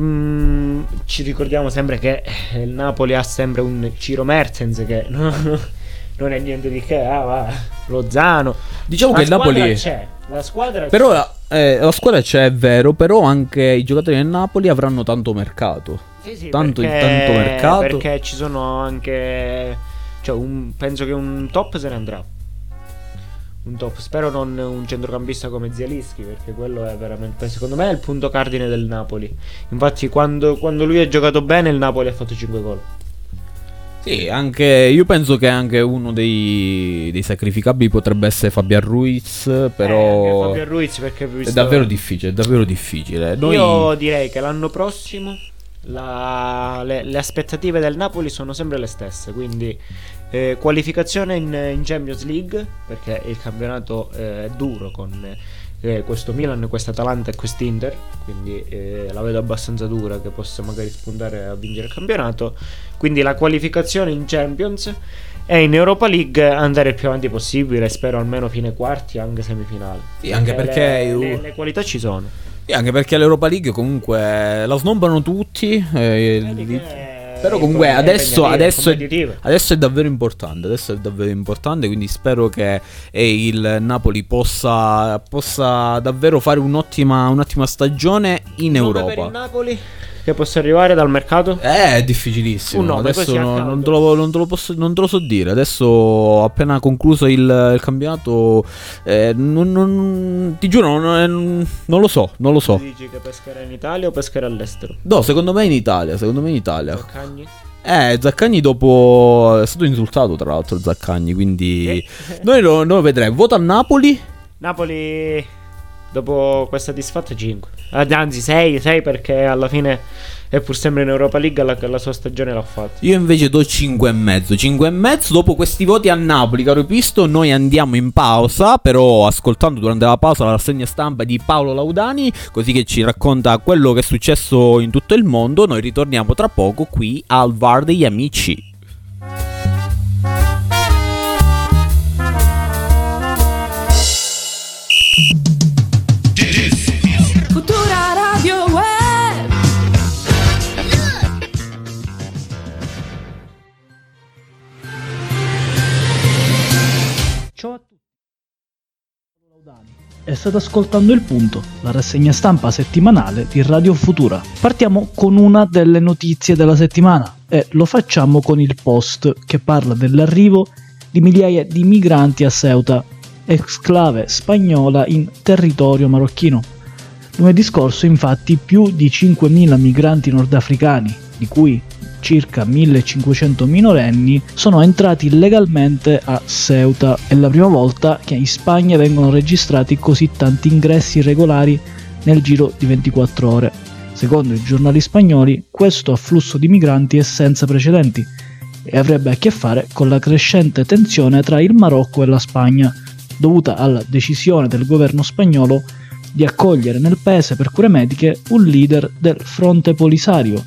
Mm, ci ricordiamo sempre che eh, il Napoli ha sempre un Ciro Mertens che no- non è niente di che, ah, va, Lozano. Diciamo La che il Napoli c'è, la squadra Però c'è. la, eh, la squadra c'è, è vero, però anche i giocatori del Napoli avranno tanto mercato. Sì, sì, tanto- perché, tanto mercato. Perché ci sono anche. Cioè, un- penso che un top se ne andrà. Un top. Spero non un centrocampista come Zielinski. Perché quello è veramente. Secondo me è il punto cardine del Napoli. Infatti, quando, quando lui ha giocato bene, il Napoli ha fatto 5 gol. Sì, anche io penso che anche uno dei, dei sacrificabili potrebbe essere Fabian Ruiz, però Eh, Fabio Ruiz perché ho è visto- davvero difficile, è davvero difficile. Noi Io direi che l'anno prossimo la- le, le aspettative del Napoli sono sempre le stesse, quindi eh, qualificazione in, in Champions League, perché il campionato eh, è duro con eh, questo Milan, questa Atalanta e quest'Inter, quindi eh, la vedo abbastanza dura che possa magari spuntare a vincere il campionato, quindi la qualificazione in Champions e in Europa League andare il più avanti possibile, spero almeno fine quarti, anche semifinale. Sì, anche perché le, io- le- le qualità ci sono. Sì, anche perché l'Europa League comunque la snobbano tutti. eh, lì- che Però comunque adesso, adesso, è, adesso è davvero importante. Adesso è davvero importante. Quindi spero che eh, il Napoli possa, possa davvero fare un'ottima, un'ottima stagione in Nome per il Europa. Napoli che possa arrivare dal mercato? Eh, è difficilissimo. Nome Adesso no- non, te lo, non te posso, non te lo so dire. Adesso, appena concluso il, il campionato, eh, non, non- ti giuro, non, non lo so. Non lo so. Dici che pescherà in Italia o pescherà all'estero? No, secondo me in Italia. Secondo me in Italia. Zaccagni? Eh, Zaccagni dopo. È stato insultato, tra l'altro, Zaccagni. Quindi. Eh. Noi lo, lo vedremo. Vota a Napoli. Napoli dopo questa disfatta 5. Anzi 6, 6 perché alla fine è pur sempre in Europa League la, la sua stagione l'ha fatta. Io invece do 5,5. 5,5. Dopo questi voti a Napoli, caro Pisto, noi andiamo in pausa. Però, ascoltando durante la pausa la rassegna stampa di Paolo Laudani, così che ci racconta quello che è successo in tutto il mondo. Noi ritorniamo tra poco qui al VAR degli amici. E state ascoltando Il Punto, la rassegna stampa settimanale di Radio Futura. Partiamo con una delle notizie della settimana e lo facciamo con il post che parla dell'arrivo di migliaia di migranti a Ceuta, exclave spagnola in territorio marocchino. Lunedì scorso infatti più di 5.000 migranti nordafricani, di cui circa 1500 minorenni, sono entrati illegalmente a Ceuta. È la prima volta che in Spagna vengono registrati così tanti ingressi irregolari nel giro di 24 ore. Secondo i giornali spagnoli, questo afflusso di migranti è senza precedenti e avrebbe a che fare con la crescente tensione tra il Marocco e la Spagna, dovuta alla decisione del governo spagnolo di accogliere nel paese per cure mediche un leader del Fronte Polisario,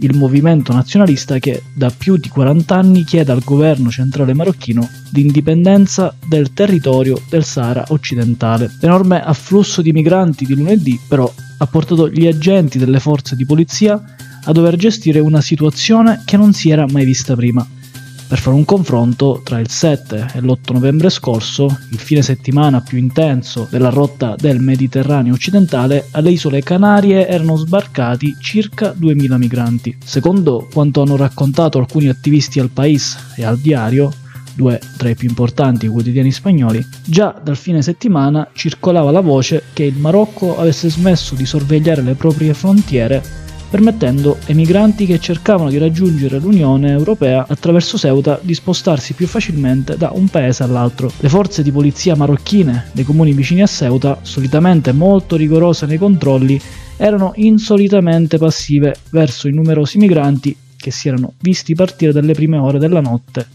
il movimento nazionalista che da più di 40 anni chiede al governo centrale marocchino l'indipendenza del territorio del Sahara occidentale. L'enorme afflusso di migranti di lunedì però ha portato gli agenti delle forze di polizia a dover gestire una situazione che non si era mai vista prima. Per fare un confronto, tra il 7 e l'8 novembre scorso, il fine settimana più intenso della rotta del Mediterraneo occidentale, alle isole Canarie erano sbarcati circa 2000 migranti. Secondo quanto hanno raccontato alcuni attivisti al País e al Diario, due tra i più importanti quotidiani spagnoli, già dal fine settimana circolava la voce che il Marocco avesse smesso di sorvegliare le proprie frontiere permettendo ai migranti che cercavano di raggiungere l'Unione Europea attraverso Ceuta di spostarsi più facilmente da un paese all'altro. Le forze di polizia marocchine dei comuni vicini a Ceuta, solitamente molto rigorose nei controlli, erano insolitamente passive verso i numerosi migranti che si erano visti partire dalle prime ore della notte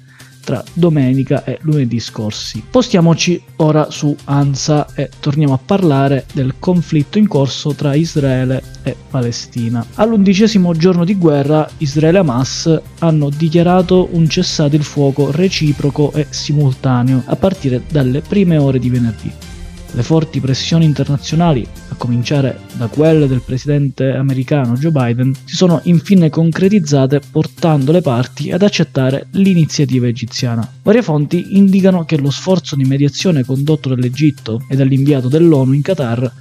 tra domenica e lunedì scorsi. Spostiamoci ora su ANSA e torniamo a parlare del conflitto in corso tra Israele e Palestina. All'undicesimo giorno di guerra Israele e Hamas hanno dichiarato un cessate il fuoco reciproco e simultaneo a partire dalle prime ore di venerdì. Le forti pressioni internazionali, a cominciare da quelle del presidente americano Joe Biden, si sono infine concretizzate portando le parti ad accettare l'iniziativa egiziana. Varie fonti indicano che lo sforzo di mediazione condotto dall'Egitto e dall'inviato dell'ONU in Qatar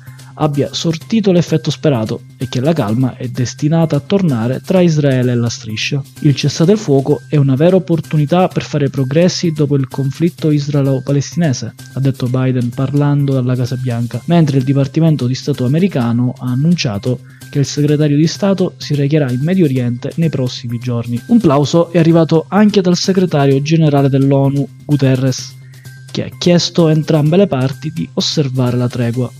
abbia sortito l'effetto sperato e che la calma è destinata a tornare tra Israele e la striscia. Il cessate il fuoco è una vera opportunità per fare progressi dopo il conflitto israelo-palestinese, ha detto Biden parlando dalla Casa Bianca, mentre il Dipartimento di Stato americano ha annunciato che il segretario di Stato si recherà in Medio Oriente nei prossimi giorni. Un plauso è arrivato anche dal segretario generale dell'ONU, Guterres, che ha chiesto a entrambe le parti di osservare la tregua.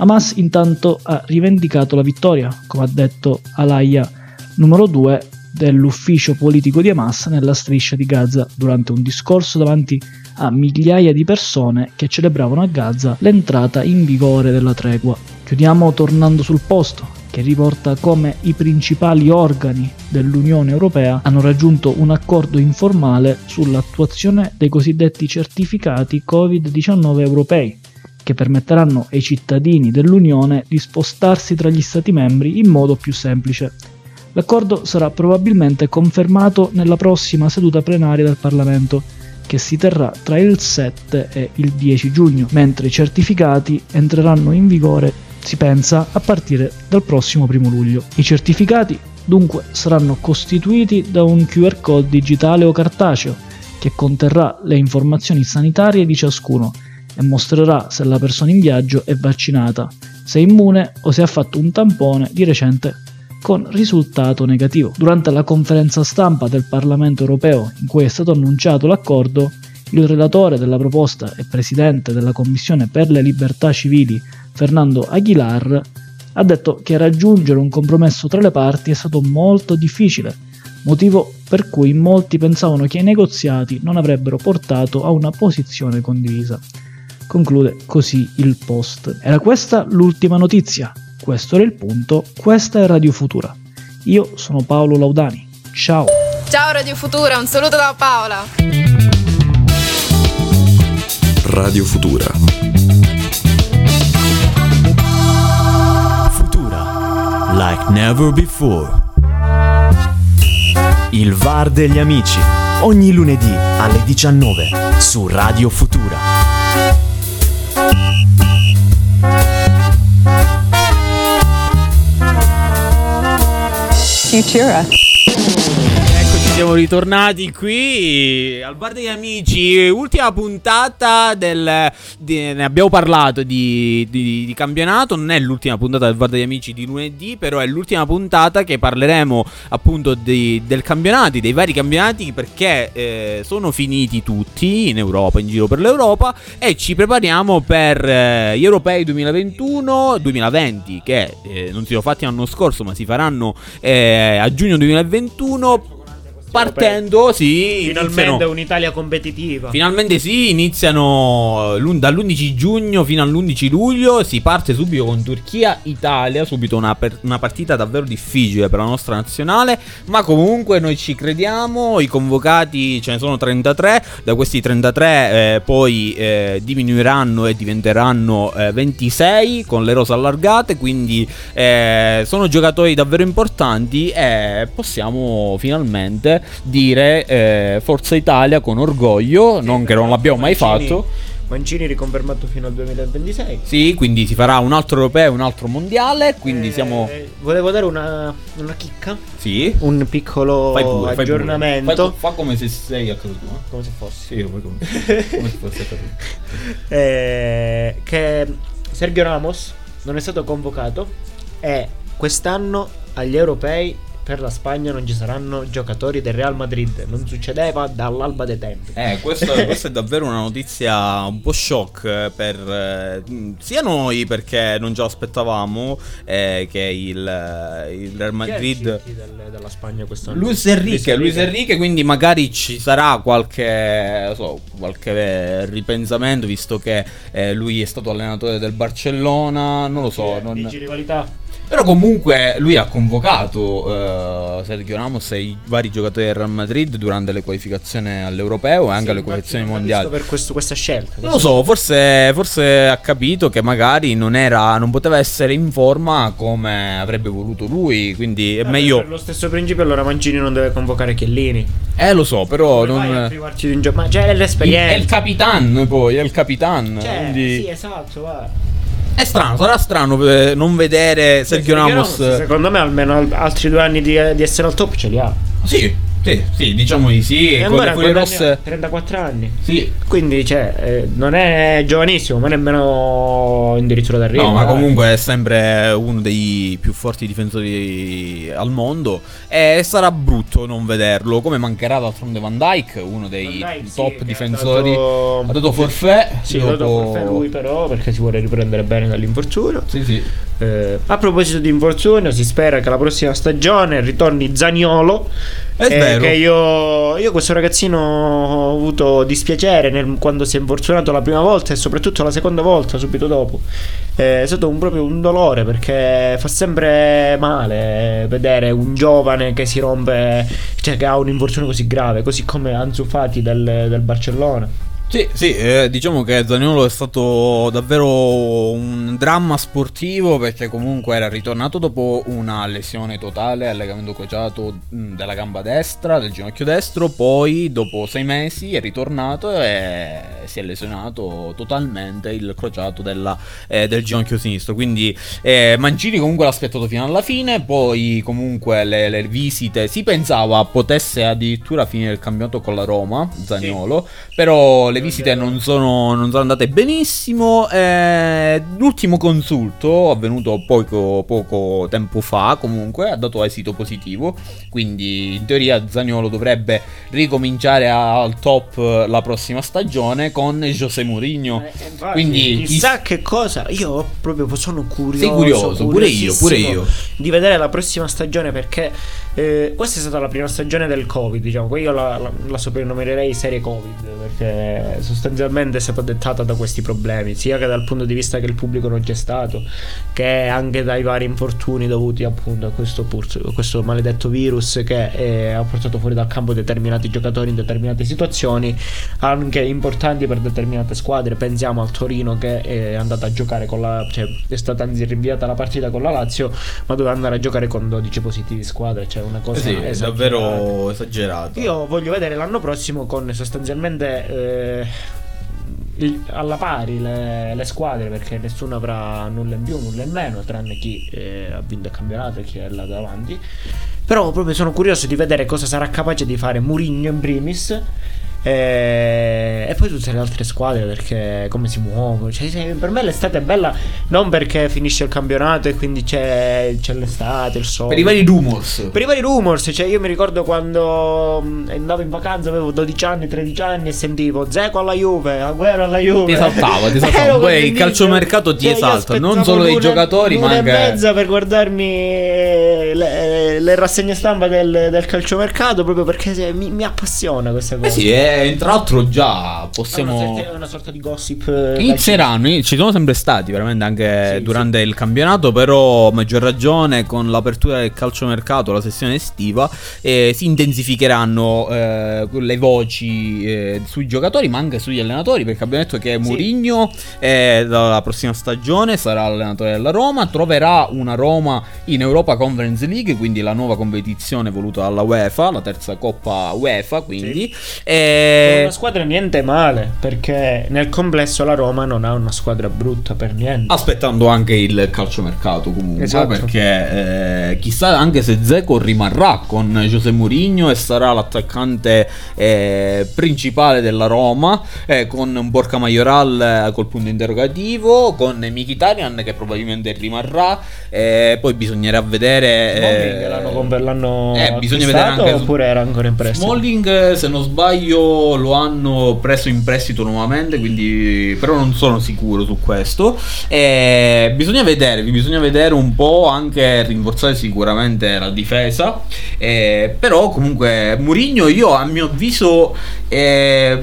Hamas intanto ha rivendicato la vittoria, come ha detto Alaya, numero 2 dell'ufficio politico di Hamas nella striscia di Gaza durante un discorso davanti a migliaia di persone che celebravano a Gaza l'entrata in vigore della tregua. Chiudiamo tornando sul posto, che riporta come i principali organi dell'Unione Europea hanno raggiunto un accordo informale sull'attuazione dei cosiddetti certificati Covid-19 europei, che permetteranno ai cittadini dell'Unione di spostarsi tra gli Stati membri in modo più semplice. L'accordo sarà probabilmente confermato nella prossima seduta plenaria del Parlamento, che si terrà tra il 7 e il 10 giugno, mentre i certificati entreranno in vigore, si pensa, a partire dal prossimo 1 luglio. I certificati dunque saranno costituiti da un QR code digitale o cartaceo che conterrà le informazioni sanitarie di ciascuno e mostrerà se la persona in viaggio è vaccinata, se è immune o se ha fatto un tampone di recente con risultato negativo. Durante la conferenza stampa del Parlamento europeo in cui è stato annunciato l'accordo, il relatore della proposta e presidente della Commissione per le libertà civili, Fernando Aguilar, ha detto che raggiungere un compromesso tra le parti è stato molto difficile, motivo per cui molti pensavano che i negoziati non avrebbero portato a una posizione condivisa. Conclude così il post. Era questa l'ultima notizia. Questo era il punto. Questa è Radio Futura. Io sono Paolo Laudani. Ciao. Ciao Radio Futura, un saluto da Paola. Radio Futura. Futura. Like never before. Il VAR degli amici. Ogni lunedì alle 19 su Radio Futura. Futura. Siamo ritornati qui al bar degli amici. Ultima puntata del. di- ne abbiamo parlato di, di- di campionato. Non è l'ultima puntata del bar degli amici di lunedì, però è l'ultima puntata che parleremo appunto del campionato, dei vari campionati perché eh, sono finiti tutti in Europa, in giro per l'Europa e ci prepariamo per eh, gli europei 2021-2020 che eh, non si sono fatti l'anno scorso ma si faranno eh, a giugno 2021 partendo sì Finalmente iniziano- un'Italia competitiva. Finalmente sì, iniziano l'un- dall'11 giugno fino all'11 luglio, si parte subito con Turchia-Italia, subito una, per- una partita davvero difficile per la nostra nazionale, ma comunque noi ci crediamo, i convocati ce ne sono 33, da questi 33 eh, poi eh, diminuiranno e diventeranno eh, 26 con le rose allargate, quindi eh, sono giocatori davvero importanti e possiamo finalmente dire eh, Forza Italia con orgoglio, non che non l'abbiamo mai Mancini- fatto. Mancini riconfermato fino al 2026. Sì, quindi si farà un altro europeo, un altro mondiale, quindi Eh, siamo... Volevo dare una, una chicca, Sì. un piccolo Fai pure, fai aggiornamento. Fai- Fa, come se sei a casa tua. Come se fosse. Sì, fai come, come se fossi a casa tua. Eh, che Sergio Ramos non è stato convocato e quest'anno agli europei per la Spagna non ci saranno giocatori del Real Madrid. Non succedeva dall'alba dei tempi. Eh, questo- questa è davvero una notizia un po' shock eh, per eh, mh, sia noi perché non ce l'aspettavamo eh, che il, eh, il Real Madrid... Chi è del- della Spagna quest'anno? Luis Enrique, Luis Enrique, quindi magari ci sarà qualche, so, qualche ripensamento visto che eh, lui è stato allenatore del Barcellona, non lo so, non- Dici rivalità? Però comunque lui ha convocato eh, Sergio Ramos e i vari giocatori del Real Madrid durante le qualificazioni all'europeo e anche alle qualificazioni mondiali. Per questo- questa scelta. Non lo so, forse, forse ha capito che magari non era, non poteva essere in forma come avrebbe voluto lui, quindi è Per meglio... lo stesso principio allora Mancini non deve convocare Chiellini. Eh lo so, però Come non... privarci di un gioco? Ma c'è Il- l'esperienza. È il capitan poi, è il capitan. Cioè, quindi... sì, esatto, va. È strano, sarà strano eh, non vedere Sergio Ramos. Secondo me almeno al- altri due anni di, di essere al top ce li ha. Sì, sì, sì, diciamo di sì. E ancora rosse. ha 34 anni. Sì. Quindi, cioè, eh, non è giovanissimo, ma nemmeno addirittura d'arrivo. No, ma comunque è sempre uno dei più forti difensori al mondo. E sarà brutto non vederlo. Come mancherà d'altronde Van Dyke, uno dei sì, top ha difensori. dato- Ha dato forfè. Sì, dopo... lo do forfè lui però perché si vuole riprendere bene dall'infortunio. Sì, sì. Eh, a proposito di infortunio, si spera che la prossima stagione ritorni Zaniolo. È eh, vero. Che io, io questo ragazzino ho avuto dispiacere nel- quando si è infortunato la prima volta e soprattutto la seconda volta, subito dopo. Eh, È stato un- proprio un dolore perché fa sempre male vedere un giovane che si rompe, cioè che ha un infortunio così grave, così come Ansu Fati del, del Barcellona. Sì, sì, eh, diciamo che Zaniolo è stato davvero un dramma sportivo perché comunque era ritornato dopo una lesione totale al legamento crociato mh, della gamba destra, del ginocchio destro, poi dopo sei mesi è ritornato e si è lesionato totalmente il crociato della, eh, del ginocchio sinistro. Quindi eh, Mancini comunque l'ha aspettato fino alla fine, poi comunque le, le visite si pensava potesse addirittura finire il campionato con la Roma, Zaniolo, però le visite non sono, non sono andate benissimo. eh, l'ultimo consulto, avvenuto poco, poco tempo fa, comunque ha dato esito positivo. Quindi in teoria Zaniolo dovrebbe ricominciare al top eh, la prossima stagione con José Mourinho. Quindi chissà che cosa. Io proprio sono curioso. Sei curioso, pure io, pure io. Di vedere la prossima stagione perché eh, questa è stata la prima stagione del Covid. Diciamo, io la, la, la soprannomererei serie Covid perché sostanzialmente è stata dettata da questi problemi, sia che dal punto di vista che il pubblico non c'è stato, che anche dai vari infortuni dovuti appunto a questo, pur- a questo maledetto virus che eh, ha portato fuori dal campo determinati giocatori in determinate situazioni, anche importanti per determinate squadre. Pensiamo al Torino che è andata a giocare con la. cioè è stata anzi rinviata la partita con la Lazio, ma doveva andare a giocare con 12 positivi squadre. Cioè una cosa sì, è esagerata. davvero esagerato. Io voglio vedere l'anno prossimo con sostanzialmente eh, il- alla pari le, le squadre perché nessuno avrà nulla in più, nulla in meno, tranne chi eh, ha vinto il campionato e chi è là davanti. Però proprio sono curioso di vedere cosa sarà capace di fare Mourinho in primis. Eh, E, poi tutte le altre squadre perché come si muovono cioè, per me l'estate è bella non perché finisce il campionato e quindi c'è, c'è l'estate il sole Per i vari rumors. per i vari rumors, cioè io mi ricordo quando andavo in vacanza, avevo 12 anni, 13 anni e sentivo Zeco alla Juve, Agüero alla Juve. Ti esaltava, ti esaltava. Ero Poi il calciomercato ti Cioè, io esalta, non solo dei l'una- giocatori, ma anche- e mezza per guardarmi eh, le, le rassegne stampa del, del calciomercato proprio perché mi, mi appassiona questa cosa. Eh sì, tra l'altro già possiamo... una, sorta, una sorta di gossip. eh, Inizieranno, ci sono sempre stati veramente anche Sì, durante il campionato, però maggior ragione con l'apertura del calciomercato, la sessione estiva, eh, si intensificheranno eh, le voci eh, sui giocatori ma anche sugli allenatori, perché abbiamo detto che Mourinho eh, dalla prossima stagione sarà allenatore della Roma, troverà una Roma in Europa Conference League, quindi la nuova competizione voluta dalla UEFA, la terza coppa UEFA, quindi... È una squadra niente male perché nel complesso la Roma non ha una squadra brutta per niente. Aspettando anche il calciomercato comunque Esatto. perché eh, chissà anche se Zeco rimarrà con José Mourinho e sarà l'attaccante eh, principale della Roma eh, con Borca Majoral eh, col punto interrogativo con Mkhitaryan che probabilmente rimarrà eh, poi bisognerà vedere Smalling eh, l'hanno, comp- l'hanno eh, bisogna vedere anche oppure era ancora in prestito? Smalling, se non sbaglio, lo hanno preso in prestito nuovamente, quindi però non sono sicuro su questo. Eh, bisogna vedere, bisogna vedere un po' anche rinforzare sicuramente la difesa. Eh, però comunque Mourinho io a mio avviso eh,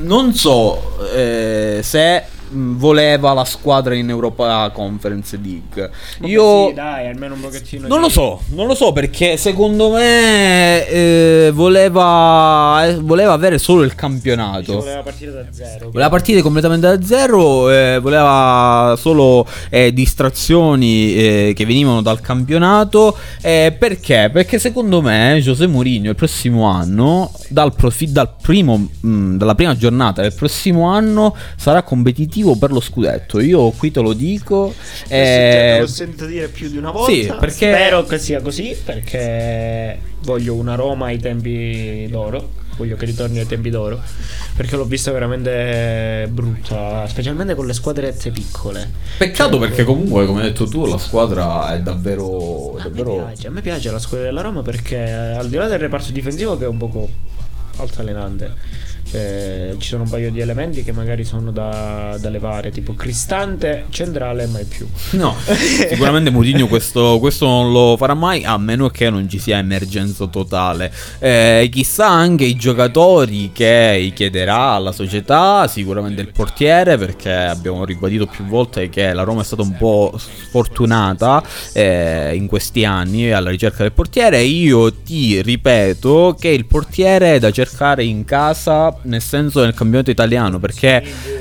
non so eh, se voleva la squadra in Europa Conference League. Vabbè, Io sì, dai, almeno un pochettino non di- lo so, non lo so perché secondo me eh, voleva, eh, voleva avere solo il campionato. voleva partire da zero. Voleva partire completamente da zero, eh, voleva solo eh, distrazioni eh, che venivano dal campionato. eh, perché? Perché secondo me José Mourinho il prossimo anno, dal profi- dal primo, mh, dalla prima giornata del prossimo anno, sarà competitivo obiettivo per lo scudetto. Io qui te lo dico. Eh, eh, l'ho sentito dire più di una volta. sì, perché- Spero che sia così perché voglio una Roma ai tempi d'oro. Voglio che ritorni ai tempi d'oro. Perché l'ho vista veramente brutta, specialmente con le squadrette piccole. Peccato perché comunque, come hai detto tu, la squadra è davvero... A me, davvero... piace, a me piace la squadra della Roma perché eh, al di là del reparto difensivo che è un poco altalenante. Eh, ci sono un paio di elementi che magari sono da, da levare, tipo Cristante, centrale, mai più. No, sicuramente Mourinho questo, questo non lo farà mai a meno che non ci sia emergenza totale. Eh, chissà anche i giocatori che chiederà alla società, sicuramente il portiere perché abbiamo ribadito più volte che la Roma è stata un po' sfortunata eh, in questi anni alla ricerca del portiere. Io ti ripeto che il portiere è da cercare in casa, nel senso nel campionato italiano perché...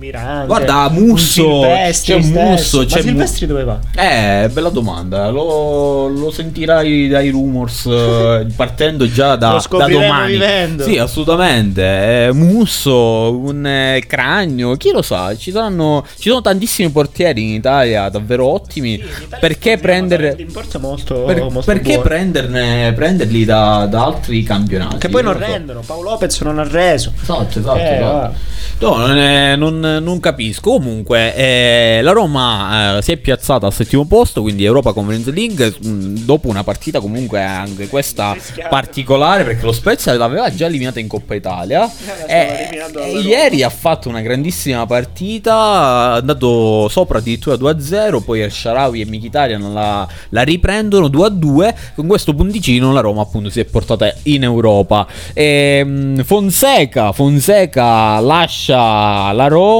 Miranda, Guarda, Musso, c'è un. Musso, Ma c'è Mu- Silvestri dove va? Eh, bella domanda. Lo, lo sentirai dai rumors eh, partendo già da, da domani. vivendo. Sì, assolutamente. Eh, Musso, un eh, cranio, chi lo sa? Ci saranno, ci sono tantissimi portieri in Italia davvero ottimi. perché prendere. Molto, per- molto perché buono. prenderne, prenderli da, da altri campionati? Che poi non lo so. rendono. Paolo Lopez non ha reso. Esatto, esatto, Eh, esatto. No, non, è- non- non capisco. Comunque, eh, la Roma eh, si è piazzata al settimo posto, quindi Europa Conference League. mh, dopo una partita, comunque, anche questa particolare, perché lo Spezia l'aveva già eliminata in Coppa Italia. E, e la Roma. ieri ha fatto una grandissima partita, è andato sopra addirittura 2-0. Poi El Sharawi e Mkhitaryan la, la riprendono 2-2. Con questo punticino, la Roma, appunto, si è portata in Europa. Ehm, Fonseca, Fonseca lascia la Roma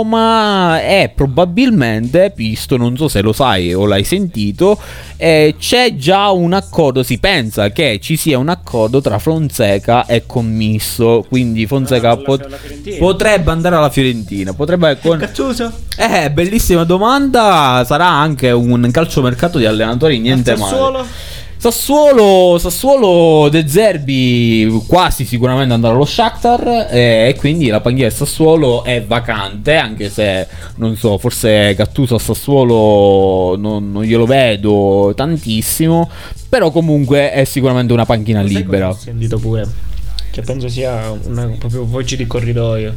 e probabilmente, visto, non so se lo sai o l'hai sentito, eh, c'è già un accordo, si pensa che ci sia un accordo tra Fonseca e Commisso, quindi Fonseca Ah, alla- pot- alla potrebbe andare alla Fiorentina, potrebbe... Con... Gattuso? Eh, bellissima domanda, sarà anche un calciomercato di allenatori, niente male. Sassuolo? Sassuolo, Sassuolo De Zerbi quasi sicuramente andrà allo Shakhtar e quindi la panchina del Sassuolo è vacante anche se non so forse Gattuso a Sassuolo non, non glielo vedo tantissimo però comunque è sicuramente una panchina libera Ho sentito pure. Che penso sia una proprio voce di corridoio.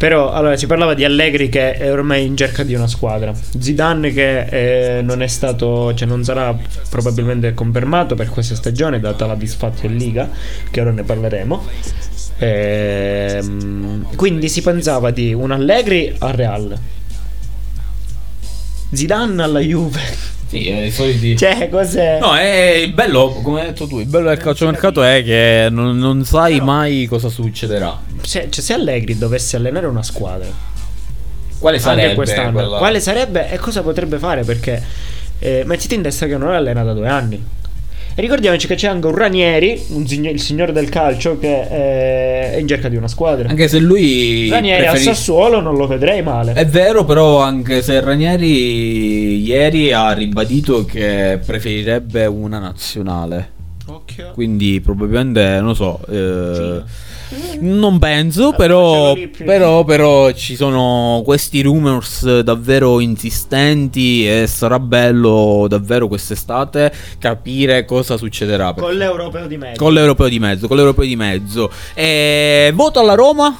Però allora si parlava di Allegri che è ormai in cerca di una squadra. Zidane che eh, non è stato, cioè non sarà probabilmente confermato per questa stagione, data la disfatta in Liga, che ora ne parleremo. Ehm, quindi si pensava di un Allegri al Real. Zidane alla Juve. Sì è i soliti Cioè, cos'è? No, è il bello, come hai detto tu, il bello del calciomercato è che non, non sai Però- mai cosa succederà. Se, cioè, se Allegri dovesse allenare una squadra Quale sarebbe quest'anno, quella- quale sarebbe e cosa potrebbe fare? Perché eh, mettiti in testa che non è allena da due anni. E ricordiamoci che c'è anche un Ranieri, un signo- il signore del calcio, che eh, è in cerca di una squadra. Anche se lui Ranieri preferi- al Sassuolo non lo vedrei male. È vero, però anche se Ranieri ieri ha ribadito che preferirebbe una nazionale. Occhio. Quindi probabilmente, non lo so, eh, non penso, però, però, però ci sono questi rumors davvero insistenti e sarà bello davvero quest'estate capire cosa succederà. Con l'europeo di mezzo. Con l'europeo di mezzo, con l'europeo di mezzo. E voto alla Roma?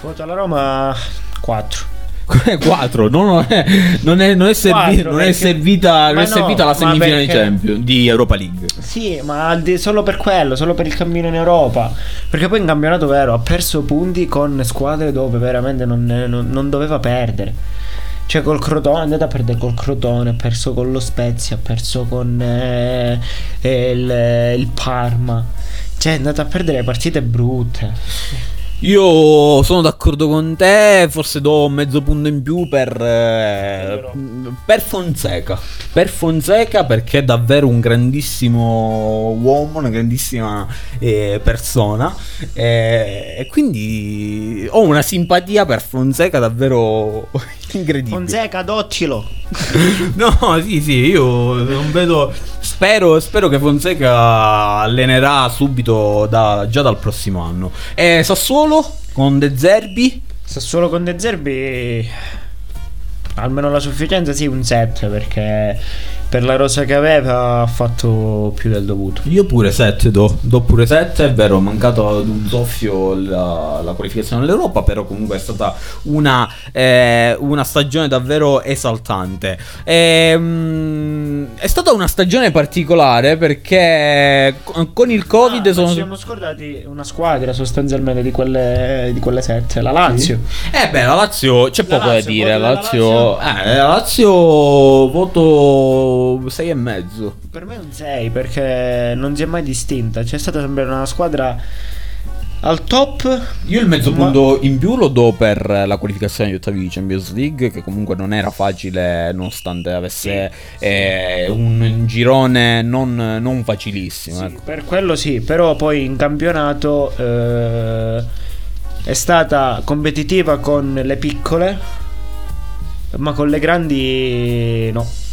Voto alla Roma 4. 4 non è, non è, non è, servi- Quattro, non è perché- servita, non è no, servita la semifinale di perché- Champions di Europa League. Sì, ma di- solo per quello, solo per il cammino in Europa. Perché poi in campionato vero ha perso punti con squadre dove veramente non, non- non doveva perdere. Cioè col Crotone è andato a perdere col Crotone, ha perso con lo Spezia, ha perso con eh, eh, il, il Parma. Cioè è andato a perdere partite brutte. Io sono d'accordo con te, forse do mezzo punto in più per, eh, per Fonseca. Per Fonseca perché è davvero un grandissimo uomo, una grandissima eh, persona. eh, e quindi ho una simpatia per Fonseca davvero incredibile. Fonseca, adottilo. No, sì, sì, io non vedo. Spero, spero che Fonseca allenerà subito da- già dal prossimo anno. E Sassuolo con De Zerbi. Sassuolo con De Zerbi almeno la sufficienza sì un 7 perché per la rosa che aveva ha fatto più del dovuto. Io pure 7 do, do pure 7, è vero, ho mancato ad un soffio la, la qualificazione all'Europa, però comunque è stata una, eh, una stagione davvero esaltante. Ehm, è stata una stagione particolare perché con- il Covid Ah, sono... Ci siamo scordati una squadra sostanzialmente di quelle, di quelle 7, la Lazio. Eh beh, la Lazio c'è La poco da Lazio, dire. voti La Lazio, Lazio? eh, la Lazio voto 6 e mezzo. Per me un 6 perché non si è mai distinta. C'è stata sempre una squadra al top. Io il mezzo Ma- punto in più lo do per la qualificazione di ottavi di Champions League, che comunque non era facile, nonostante avesse eh, un girone non, non facilissimo. Sì, ecco. per quello sì, però poi in campionato eh, è stata competitiva con le piccole, ma con le grandi no.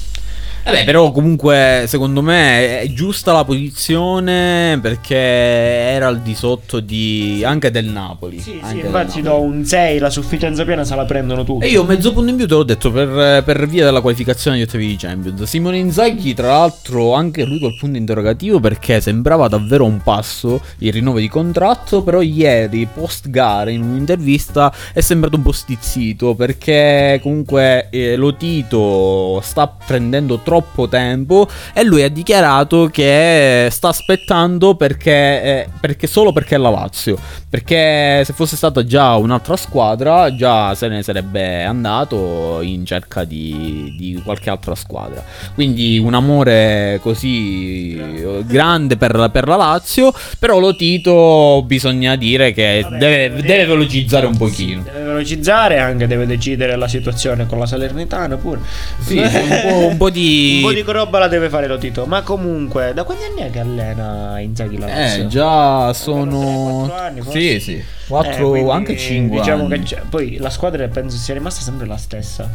Vabbè, però comunque secondo me è giusta la posizione perché era al di sotto di anche del Napoli. Sì, sì, infatti Napoli. do un 6, la sufficienza piena se la prendono tutti. E io mezzo punto in più te l'ho detto per, per via della qualificazione di ottavi di Champions. Simone Inzaghi, tra l'altro, anche lui col punto interrogativo perché sembrava davvero un passo il rinnovo di contratto. Però ieri, post gara, in un'intervista, è sembrato un po' stizzito perché comunque eh, lo Tito sta prendendo troppo tempo e lui ha dichiarato che sta aspettando perché, eh, perché solo perché è la Lazio. Perché se fosse stata già un'altra squadra, già se ne sarebbe andato in cerca di, di qualche altra squadra. Quindi un amore così eh, grande per, per la Lazio. Però lo Tito bisogna dire che Vabbè, deve, deve- deve velocizzare un pochino. deve velocizzare, anche deve decidere la situazione con la Salernitana pure. Sì, un po', un po' di... Un po' di roba la deve fare lo Tito. Ma comunque, da quanti anni è che allena Inzaghi la Lazio? Eh, già sono... tre, quattro anni, forse? sì, sì. 4, Eh, quindi anche 5 diciamo anni. che poi la squadra penso sia rimasta sempre la stessa.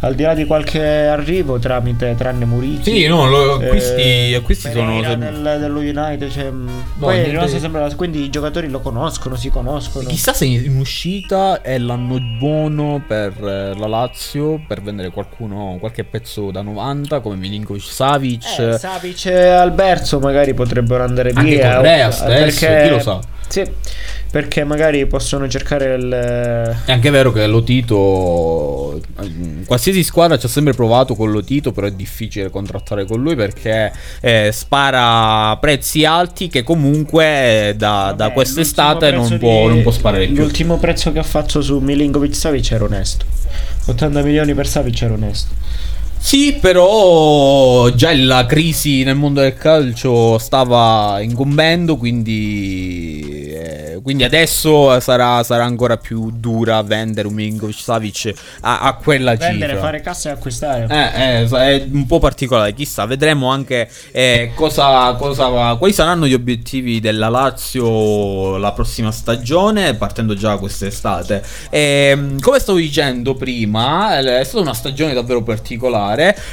Al di là di qualche arrivo tramite tranne Murici. Sì, no, lo- acquisti- acquisti sono del- dello United, cioè, mh, poi è rimasta sempre la quindi i giocatori lo conoscono, si conoscono. Chissà se in uscita è l'anno buono per eh, la Lazio per vendere qualcuno, qualche pezzo da 90 come Milinkovic Savic. Eh, Savic e Alberto magari potrebbero andare Anche via. Correa eh, stesso, perché- chi lo sa. Sì, perché magari possono cercare il... È anche vero che lo Tito, eh, qualsiasi squadra ci ha sempre provato con lo Tito, però è difficile contrattare con lui perché eh, spara prezzi alti che comunque eh, da, da Vabbè, quest'estate l'ultimo non può, di- non può sparare più. L'ultimo prezzo che ha fatto su Milinkovic Savic era onesto. 80 milioni per Savic era onesto. Sì, però già la crisi nel mondo del calcio stava incombendo, quindi, eh, quindi adesso sarà, sarà ancora più dura vendere un Milinkovic Savic a, a quella Vendere, cifra. fare cassa e acquistare. Eh, eh, è un po' particolare, chissà, vedremo anche eh, cosa, cosa- quali saranno gli obiettivi della Lazio la prossima stagione, partendo già quest'estate. Ehm, come stavo dicendo prima, eh, è stata una stagione davvero particolare.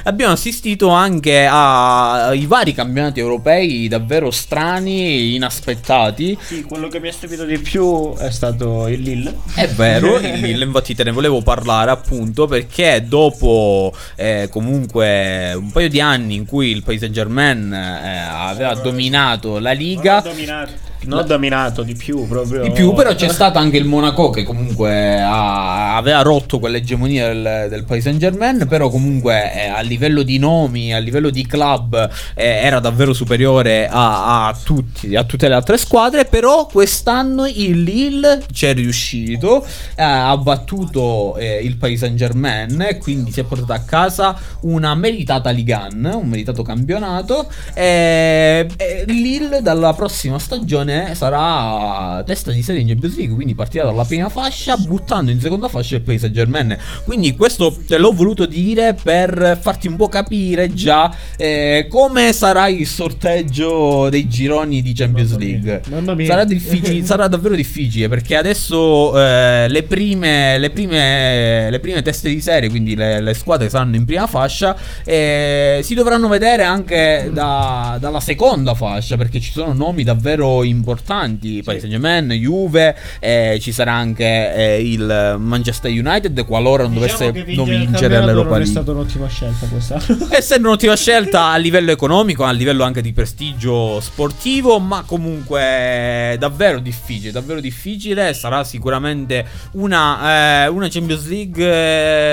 Abbiamo assistito anche ai vari campionati europei davvero strani, inaspettati. Sì, quello che mi ha stupito di più è stato il Lille. È vero, il Lille, infatti te ne volevo parlare appunto perché dopo eh, comunque un paio di anni in cui il Saint Germain aveva dominato la Liga, dominato, non dominato di più proprio. di più, però c'è stato anche il Monaco che comunque ha- aveva rotto quell'egemonia del, del Paris Saint Germain, però comunque eh, a livello di nomi, a livello di club eh, era davvero superiore a, a tutti, a tutte le altre squadre, però quest'anno il Lille ci è riuscito, eh, ha battuto eh, il Paris Saint Germain, quindi si è portato a casa una meritata Ligue 1, un meritato campionato, e, e Lille dalla prossima stagione sarà testa di serie in Champions League, quindi partirà dalla prima fascia buttando in seconda fascia il Paris Saint Germain. Quindi questo te l'ho voluto dire per farti un po' capire già eh, come sarà il sorteggio dei gironi di Champions League. Sarà, difficile, sarà davvero difficile perché adesso eh, le, prime, le, prime, le prime teste di serie, quindi le, le squadre che saranno in prima fascia, eh, si dovranno vedere anche da- dalla seconda fascia perché ci sono nomi davvero importanti importanti, Paris Saint Germain, Juve, eh, ci sarà anche eh, il Manchester United qualora non Diciamo dovesse vincere non vincere l'Europa non è League. stata un'ottima scelta quest'anno. Essendo un'ottima scelta a livello economico, a livello anche di prestigio sportivo, ma comunque davvero difficile, davvero difficile. Sarà sicuramente una, eh, una Champions League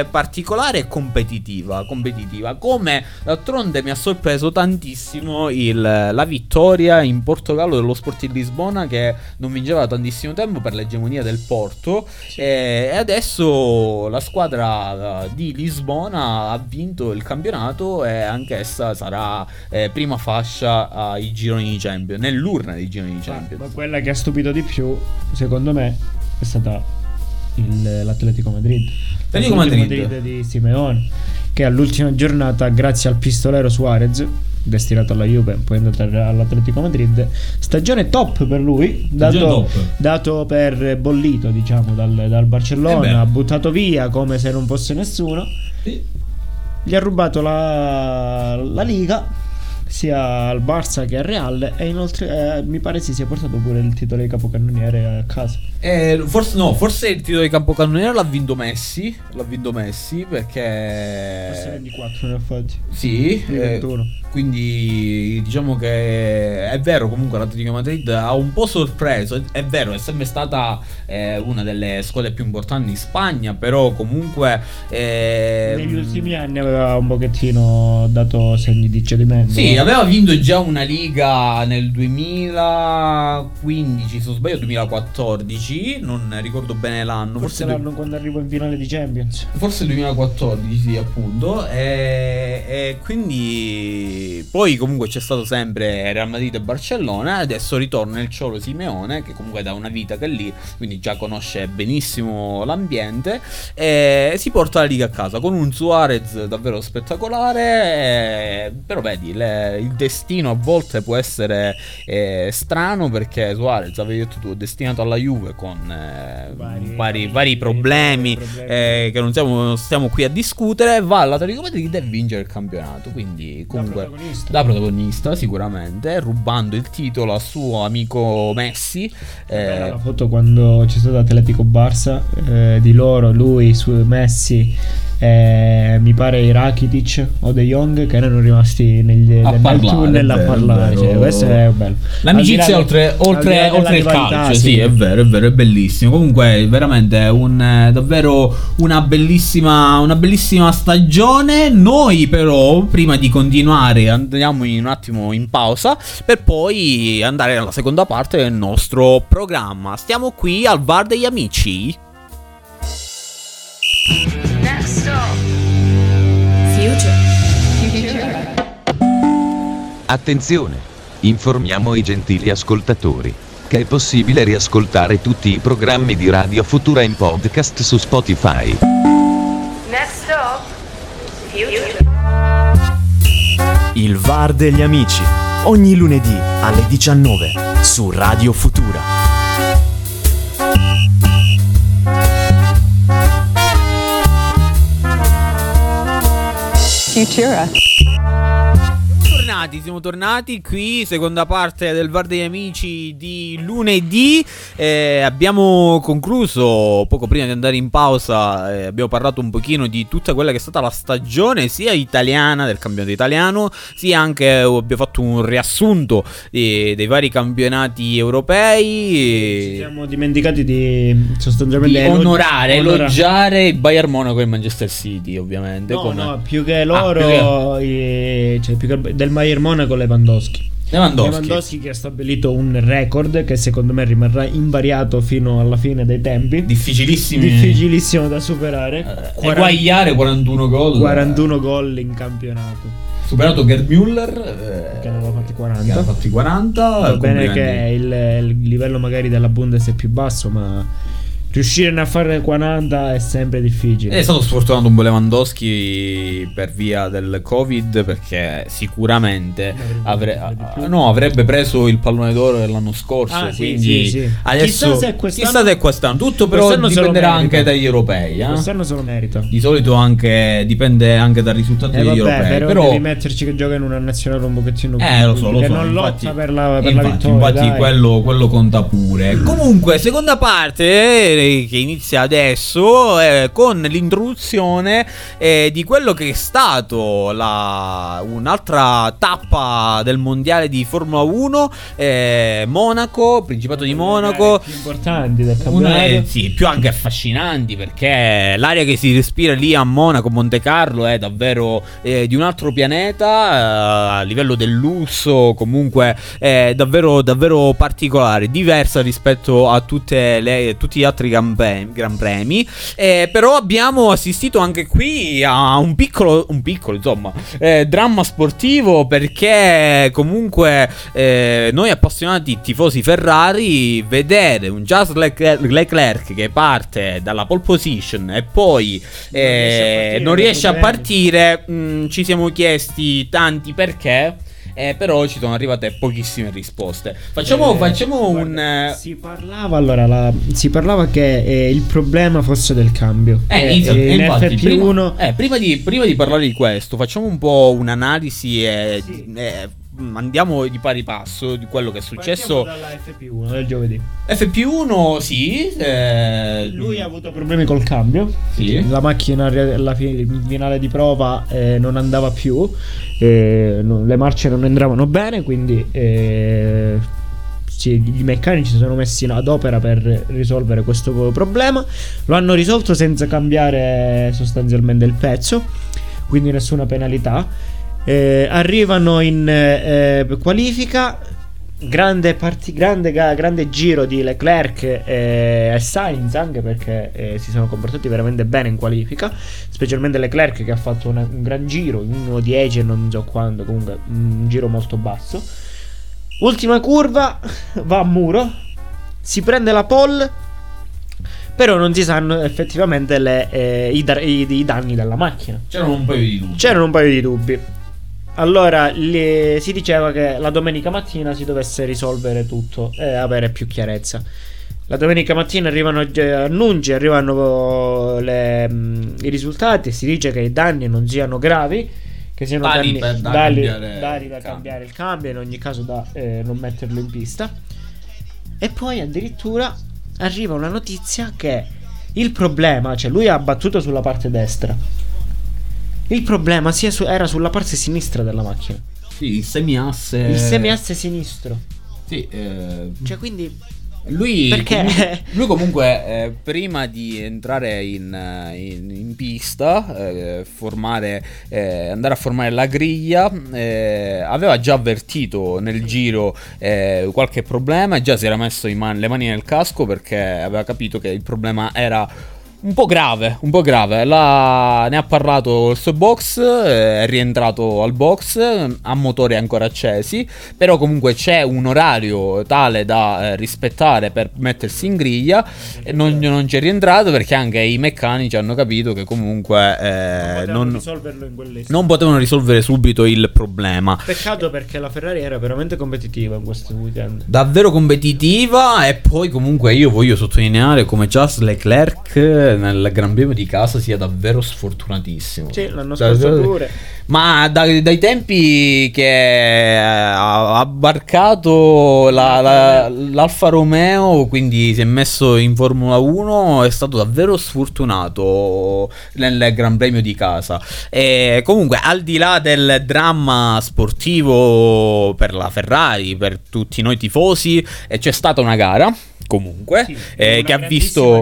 eh, particolare e competitiva, competitiva. Come d'altronde mi ha sorpreso tantissimo il- la vittoria in Portogallo dello Sporting Lisbona che non vinceva da tantissimo tempo per l'egemonia del Porto e e adesso la squadra eh, di Lisbona ha vinto il campionato e anch'essa sarà eh, prima fascia ai gironi di Champions, nell'urna dei gironi di Ma, Champions. ma quella che ha stupito di più, secondo me, è stata il- l'Atletico Madrid. Atletico Madrid. di Simeone, che all'ultima giornata, grazie al pistolero Suarez, destinato alla Juve, poi è andato all'Atletico Madrid, stagione top per lui, dato, dato per bollito, diciamo, dal, dal Eh. Barcellona, buttato via come se non fosse nessuno. Gli ha rubato la, la Liga sia al Barça che al Real e inoltre eh, mi pare si sia portato pure il titolo di capocannoniere a casa. Eh, forse, no, forse il titolo di campocannoniere l'ha vinto Messi. L'ha vinto Messi perché. Forse 24 ne ha fatti. Sì, eh, 21. quindi diciamo che è vero comunque l'Atletico Madrid ha un po' sorpreso, è, è vero, è sempre stata eh, una delle squadre più importanti in Spagna, però comunque... eh, Negli ultimi anni aveva un pochettino dato segni di cedimento. Sì, aveva vinto già una liga nel 2015, se non sbaglio 2014, non ricordo bene l'anno, Forse forse, l'anno quando arrivo in finale di Champions. Forse il 2014, sì, appunto. E, e quindi poi comunque c'è stato sempre Real Madrid e Barcellona. Adesso ritorna il Ciolo Simeone, che comunque da una vita che è lì, quindi già conosce benissimo l'ambiente. E si porta la Liga a casa con un Suarez davvero spettacolare. però vedi, le- il destino a volte può essere eh, strano perché Suarez, avevi detto tu, è destinato alla Juve con eh, Vari- vari, vari problemi problemi. eh, che non siamo, stiamo qui a discutere, va all'Atletico Madrid e vince il campionato. Quindi, comunque, protagonista. da protagonista, sicuramente, rubando il titolo al suo amico Messi. Bella Eh, la foto quando c'è stato Atletico Barça eh, di loro, lui su Messi. Eh, mi pare i Rakitic o De Jong che erano rimasti negli, A nel parlare, tunnel a vero, parlare. Cioè, questo è bello. L'amicizia Al oltre, al oltre, oltre il calcio, sì, è vero, è vero, è bellissimo. Comunque, è veramente un, eh, davvero una bellissima, una bellissima stagione. Noi, però, prima di continuare, andiamo in un attimo in pausa per poi andare alla seconda parte del nostro programma. Stiamo qui al bar degli amici. Attenzione! Informiamo i gentili ascoltatori che è possibile riascoltare tutti i programmi di Radio Futura in podcast su Spotify. Next stop. Future. Il VAR degli amici. Ogni lunedì alle 19 su Radio Futura. Futura. Tornati, siamo tornati qui, seconda parte del VAR degli amici di lunedì. Eh, abbiamo concluso poco prima di andare in pausa. eh, abbiamo parlato un pochino di tutta quella che è stata la stagione, sia italiana del campionato italiano, sia anche eh, abbiamo fatto un riassunto di- dei vari campionati europei. Ci siamo dimenticati di sostanzialmente di onorare, onora- elogiare il Bayern Monaco e il Manchester City, ovviamente. No, con no, più che Ah, loro, i- cioè, più che del Bayern Monaco Lewandowski. Lewandowski. Lewandowski che ha stabilito un record che secondo me rimarrà invariato fino alla fine dei tempi. Difficilissimi. Difficilissimo da superare. Eh, 40 eguagliare 41 gol. 41 gol in campionato. Superato Gerd Müller. eh, Che ne aveva fatti che ha 40. fatti 40. Va bene che il, il livello magari della Bundes è più basso, ma riuscire a fare 40 è sempre difficile. È stato sfortunato un po' Lewandowski per via del Covid perché sicuramente avre- no, avrebbe preso il pallone d'oro dell'anno scorso. Ah, quindi sì, sì. adesso Chissà se quest'anno- chissà se quest'anno. Tutto però Quest'anno dipenderà anche dagli europei. eh. Quest'anno se lo merita. Di solito anche dipende anche dal risultato Eh, degli vabbè, europei. però, Però devi metterci che gioca in una nazionale un pochettino più Eh, lo so, lo so. non infatti- lotta per la, per la infatti, vittoria. infatti quello, quello conta pure. Comunque, seconda parte eh, che inizia adesso eh, con l'introduzione eh, di quello che è stato la, un'altra tappa del mondiale di Formula 1, eh, Monaco, Principato di Monaco. più importanti del Una campionato. eh, sì, più anche affascinanti perché l'aria che si respira lì a Monaco, Monte Carlo è davvero eh, di un altro pianeta eh, a livello del lusso, comunque è davvero, davvero particolare, diversa rispetto a tutte le- tutti gli altri gran, pre- gran premi. Eh, però abbiamo assistito anche qui a un piccolo, un piccolo insomma, eh, dramma sportivo perché comunque eh, noi appassionati tifosi Ferrari vedere un Charles Leclerc, Leclerc che parte dalla pole position e poi eh, non riesce a partire, mh, ci siamo chiesti tanti perché. Eh, però ci sono arrivate pochissime risposte. Facciamo, Eh, facciamo guarda, un. eh, Si parlava allora, la- si parlava che eh, il problema fosse del cambio. Eh, Eh, inizia- eh, in infatti, FP1 prima, eh, prima di, prima di parlare di questo, facciamo un po' un'analisi e eh, andiamo di pari passo di quello che è successo. Partiamo dalla FP1 del giovedì. FP1, sì. eh, Lui ha avuto problemi col cambio. Sì. La macchina alla fi- finale di prova eh, non andava più, eh, non- le marce non andavano bene, quindi eh, i meccanici si sono messi ad opera per risolvere questo problema. Lo hanno risolto senza cambiare sostanzialmente il pezzo, quindi nessuna penalità. Eh, arrivano in eh, qualifica. Grande, parti- grande, grande giro di Leclerc e Sainz anche perché eh, si sono comportati veramente bene in qualifica specialmente Leclerc che ha fatto una- un gran giro 1.10 e non so quando comunque un giro molto basso ultima curva va a muro si prende la pole però non si sanno effettivamente le, eh, i, i- i danni della macchina C'erano un paio di dubbi. C'erano un paio di dubbi. Allora le- si diceva che la domenica mattina si dovesse risolvere tutto e avere più chiarezza. La domenica mattina arrivano eh, annunci, arrivano le, mh, i risultati. Si dice che i danni non siano gravi, che siano danni per da tali- cambiare tali da il cambio. cambiare il cambio, in ogni caso da eh, non metterlo in pista. E poi addirittura arriva una notizia che il problema, cioè lui ha battuto sulla parte destra. Il problema sia su- era sulla parte sinistra della macchina. Sì, il semiasse. Il semiasse sinistro. Sì, eh, Cioè, quindi. Lui Perché? comu- lui comunque eh, prima di entrare in, eh, in- in pista, eh, formare, eh, andare a formare la griglia, eh, aveva già avvertito nel giro eh, qualche problema e già si era messo in man- le mani nel casco perché aveva capito che il problema era un po' grave, un po' grave. La- ne ha parlato il suo box, eh, è rientrato al box, ha motori ancora accesi, però comunque c'è un orario tale da eh, rispettare per mettersi in griglia e non, non c'è rientrato perché anche i meccanici hanno capito che comunque eh, potevano non, in quell'istante. non potevano risolvere subito il problema. Peccato perché la Ferrari era veramente competitiva in questo weekend. davvero competitiva e poi comunque io voglio sottolineare come Charles Leclerc nel Gran Premio di casa sia davvero sfortunatissimo. Sì, l'anno Davvero- scorso pure. Ma dai, dai tempi che ha ha barcato la- la- l'Alfa Romeo, quindi si è messo in Formula 1, è stato davvero sfortunato nel Gran Premio di casa. E comunque, al di là del dramma sportivo per la Ferrari, per tutti noi tifosi, eh, c'è stata una gara. Comunque, Sì, eh, che ha visto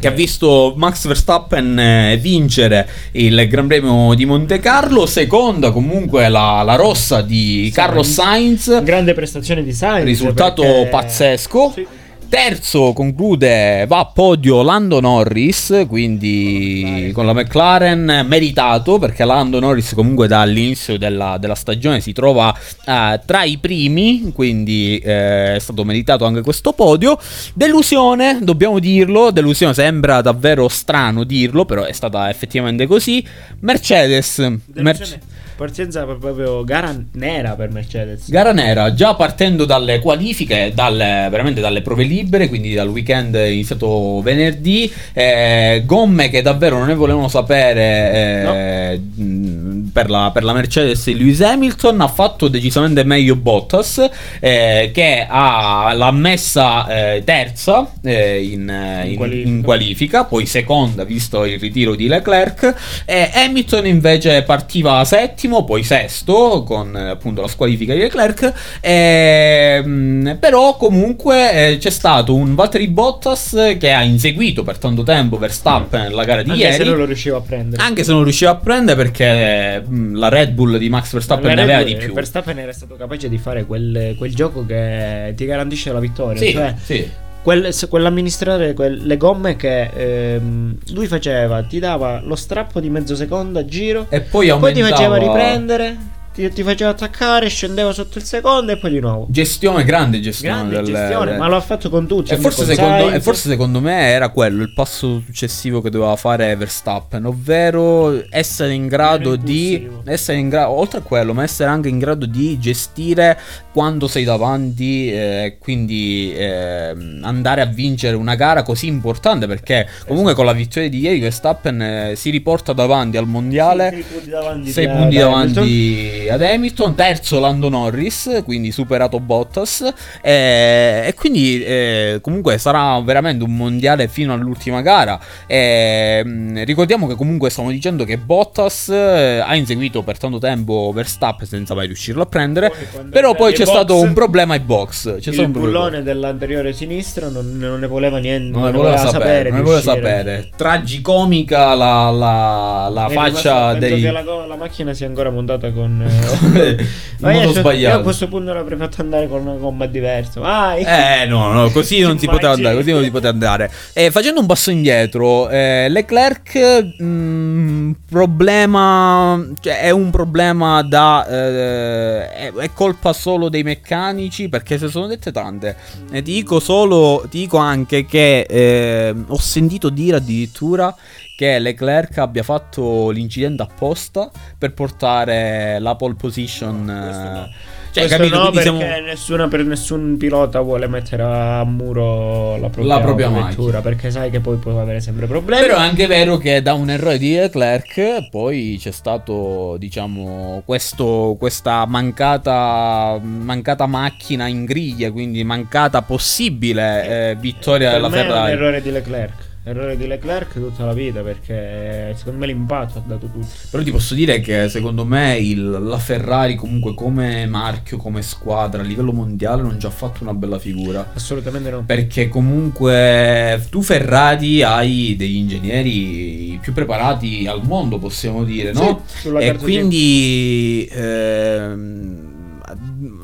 che ha visto Max Verstappen eh, vincere il Gran Premio di Monte Carlo, seconda comunque la, la rossa di Carlos Sainz, grande prestazione di Sainz risultato perché- pazzesco. Sì. Terzo conclude, va a podio Lando Norris, quindi con la McLaren meritato perché Lando Norris comunque dall'inizio della, della stagione si trova eh, tra i primi, quindi eh, è stato meritato anche questo podio. Delusione, dobbiamo dirlo, delusione sembra davvero strano dirlo, però è stata effettivamente così. Mercedes, Merce- Partenza proprio gara nera per Mercedes. Gara nera, già partendo dalle qualifiche, dalle, veramente dalle prove libere, quindi dal weekend iniziato venerdì, eh, gomme che davvero non ne volevano sapere eh, mh, per, la, per la Mercedes di Lewis Hamilton, ha fatto decisamente meglio Bottas, eh, che ha, l'ha messa eh, terza eh, in, in- qualifica. in qualifica, poi seconda visto il ritiro di Leclerc, e Hamilton invece partiva settimo, poi sesto con eh, appunto la squalifica di Leclerc, ehm, però comunque eh, c'è stato un Valtteri Bottas che ha inseguito per tanto tempo Verstappen nella gara di Anche ieri. se non lo riuscivo a prendere. Anche se non riusciva a prendere perché mh, la Red Bull di Max Verstappen ne aveva di più. Verstappen era stato capace di fare quel, quel gioco che ti garantisce la vittoria. Sì, Cioè, sì. Quel, quell'amministratore, quel- le gomme che ehm, lui faceva, ti dava lo strappo di mezzo secondo a giro, E poi poi ti faceva riprendere, ti, ti faceva attaccare, scendeva sotto il secondo e poi di nuovo. Gestione, grande gestione. Grande gestione, del- ma lo ha fatto con tutti. E forse, con secondo, e forse secondo me era quello il passo successivo che doveva fare Verstappen, ovvero essere in grado di essere in grado, oltre a quello, ma essere anche in grado di gestire quando sei davanti e quindi ehm, andare a vincere una gara così importante perché comunque con la vittoria di ieri Verstappen eh, si riporta davanti al mondiale Sei punti davanti, 6 di- punti davanti ad Hamilton, terzo Lando Norris, quindi superato Bottas eh, e quindi eh, comunque sarà veramente un mondiale fino all'ultima gara. E, mh, ricordiamo che comunque stiamo dicendo che Bottas eh, ha inseguito per tanto tempo Verstappen senza mai riuscirlo a prendere, Poi però poi c'è ai stato box, un problema ai box. C'è Il bullone dell'anteriore sinistro non, non ne voleva niente. Non ne voleva sapere, non ne voleva sapere. Tragicomica la, la, la È faccia rimasto- dei... che la, la macchina sia ancora montata con. eh, Ma io, modo io sbagliato. a questo punto l'avrei fatto andare con una gomma diversa. Vai! Eh no, no, così non si poteva andare, così non si poteva andare. Eh, facendo un passo indietro, eh, Leclerc, mh, problema, cioè è un problema da, eh, è, è colpa solo dei meccanici perché se sono dette tante. E ti dico solo, ti dico anche che eh, ho sentito dire addirittura che Leclerc abbia fatto l'incidente apposta per portare la pole position. eh, Cioè, capito? no, perché siamo- nessuna, per nessun pilota vuole mettere a muro la propria, La propria vettura perché sai che poi può avere sempre problemi. Però è anche vero che da un errore di Leclerc poi c'è stato, diciamo, questo, questa mancata, mancata macchina in griglia, quindi mancata possibile eh, vittoria per della me è un Ferrari. errore di Leclerc. Errore di Leclerc tutta la vita perché secondo me l'impatto ha dato tutto. Però ti posso dire che secondo me il- la Ferrari comunque come marchio, come squadra a livello mondiale non ci ha fatto una bella figura. Assolutamente no. Perché comunque tu Ferrari hai degli ingegneri più preparati al mondo, possiamo dire, no? Sì, e quindi ehm,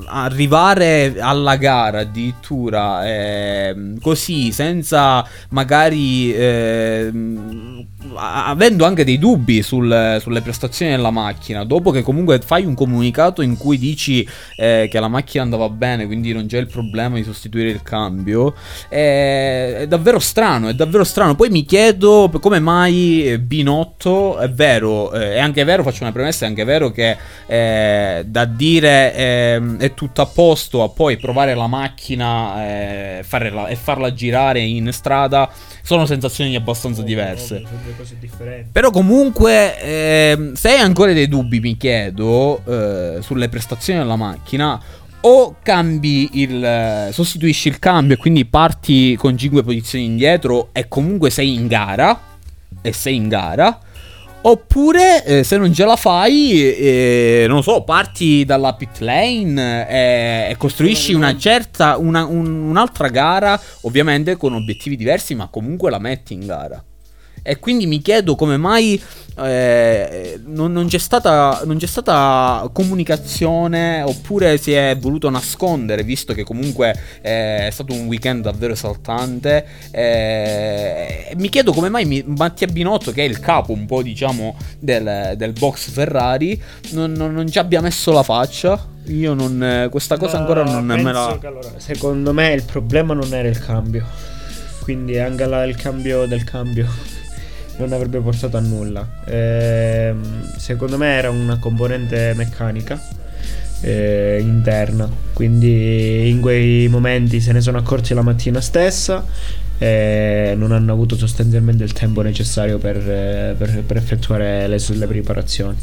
arrivare alla gara addirittura ehm, così senza magari a- avendo anche dei dubbi sul- sulle prestazioni della macchina dopo che comunque fai un comunicato in cui dici eh, che la macchina andava bene quindi non c'è il problema di sostituire il cambio è, è davvero strano è davvero strano. Poi mi chiedo come mai eh, Binotto è vero eh, è anche vero faccio una premessa è anche vero che eh, da dire ehm, è tutto a posto a poi provare la macchina eh, fare la- e farla girare in strada sono sensazioni abbastanza diverse due cose differenti. però comunque, ehm, se hai ancora dei dubbi, mi chiedo, eh, sulle prestazioni della macchina, o cambi il... eh, sostituisci il cambio e quindi parti con 5 posizioni indietro e comunque sei in gara, e sei in gara, oppure eh, se non ce la fai, eh, non lo so, parti dalla pit lane eh, e costruisci una certa, una- un- un'altra gara, ovviamente con obiettivi diversi, ma comunque la metti in gara. E quindi mi chiedo come mai eh, non, non c'è stata, non c'è stata comunicazione oppure si è voluto nascondere, visto che comunque eh, è stato un weekend davvero esaltante. Eh, mi chiedo come mai mi- Mattia Binotto, che è il capo un po' diciamo del, del box Ferrari, non, non- non ci abbia messo la faccia. Io non, questa cosa Ma ancora non me la... allora, secondo me il problema non era il cambio. Quindi anche la- il cambio del cambio non avrebbe portato a nulla. Ehm, secondo me era una componente meccanica eh, interna. Quindi in quei momenti se ne sono accorti la mattina stessa. E non hanno avuto sostanzialmente il tempo necessario per, eh, per- per effettuare le, le preparazioni.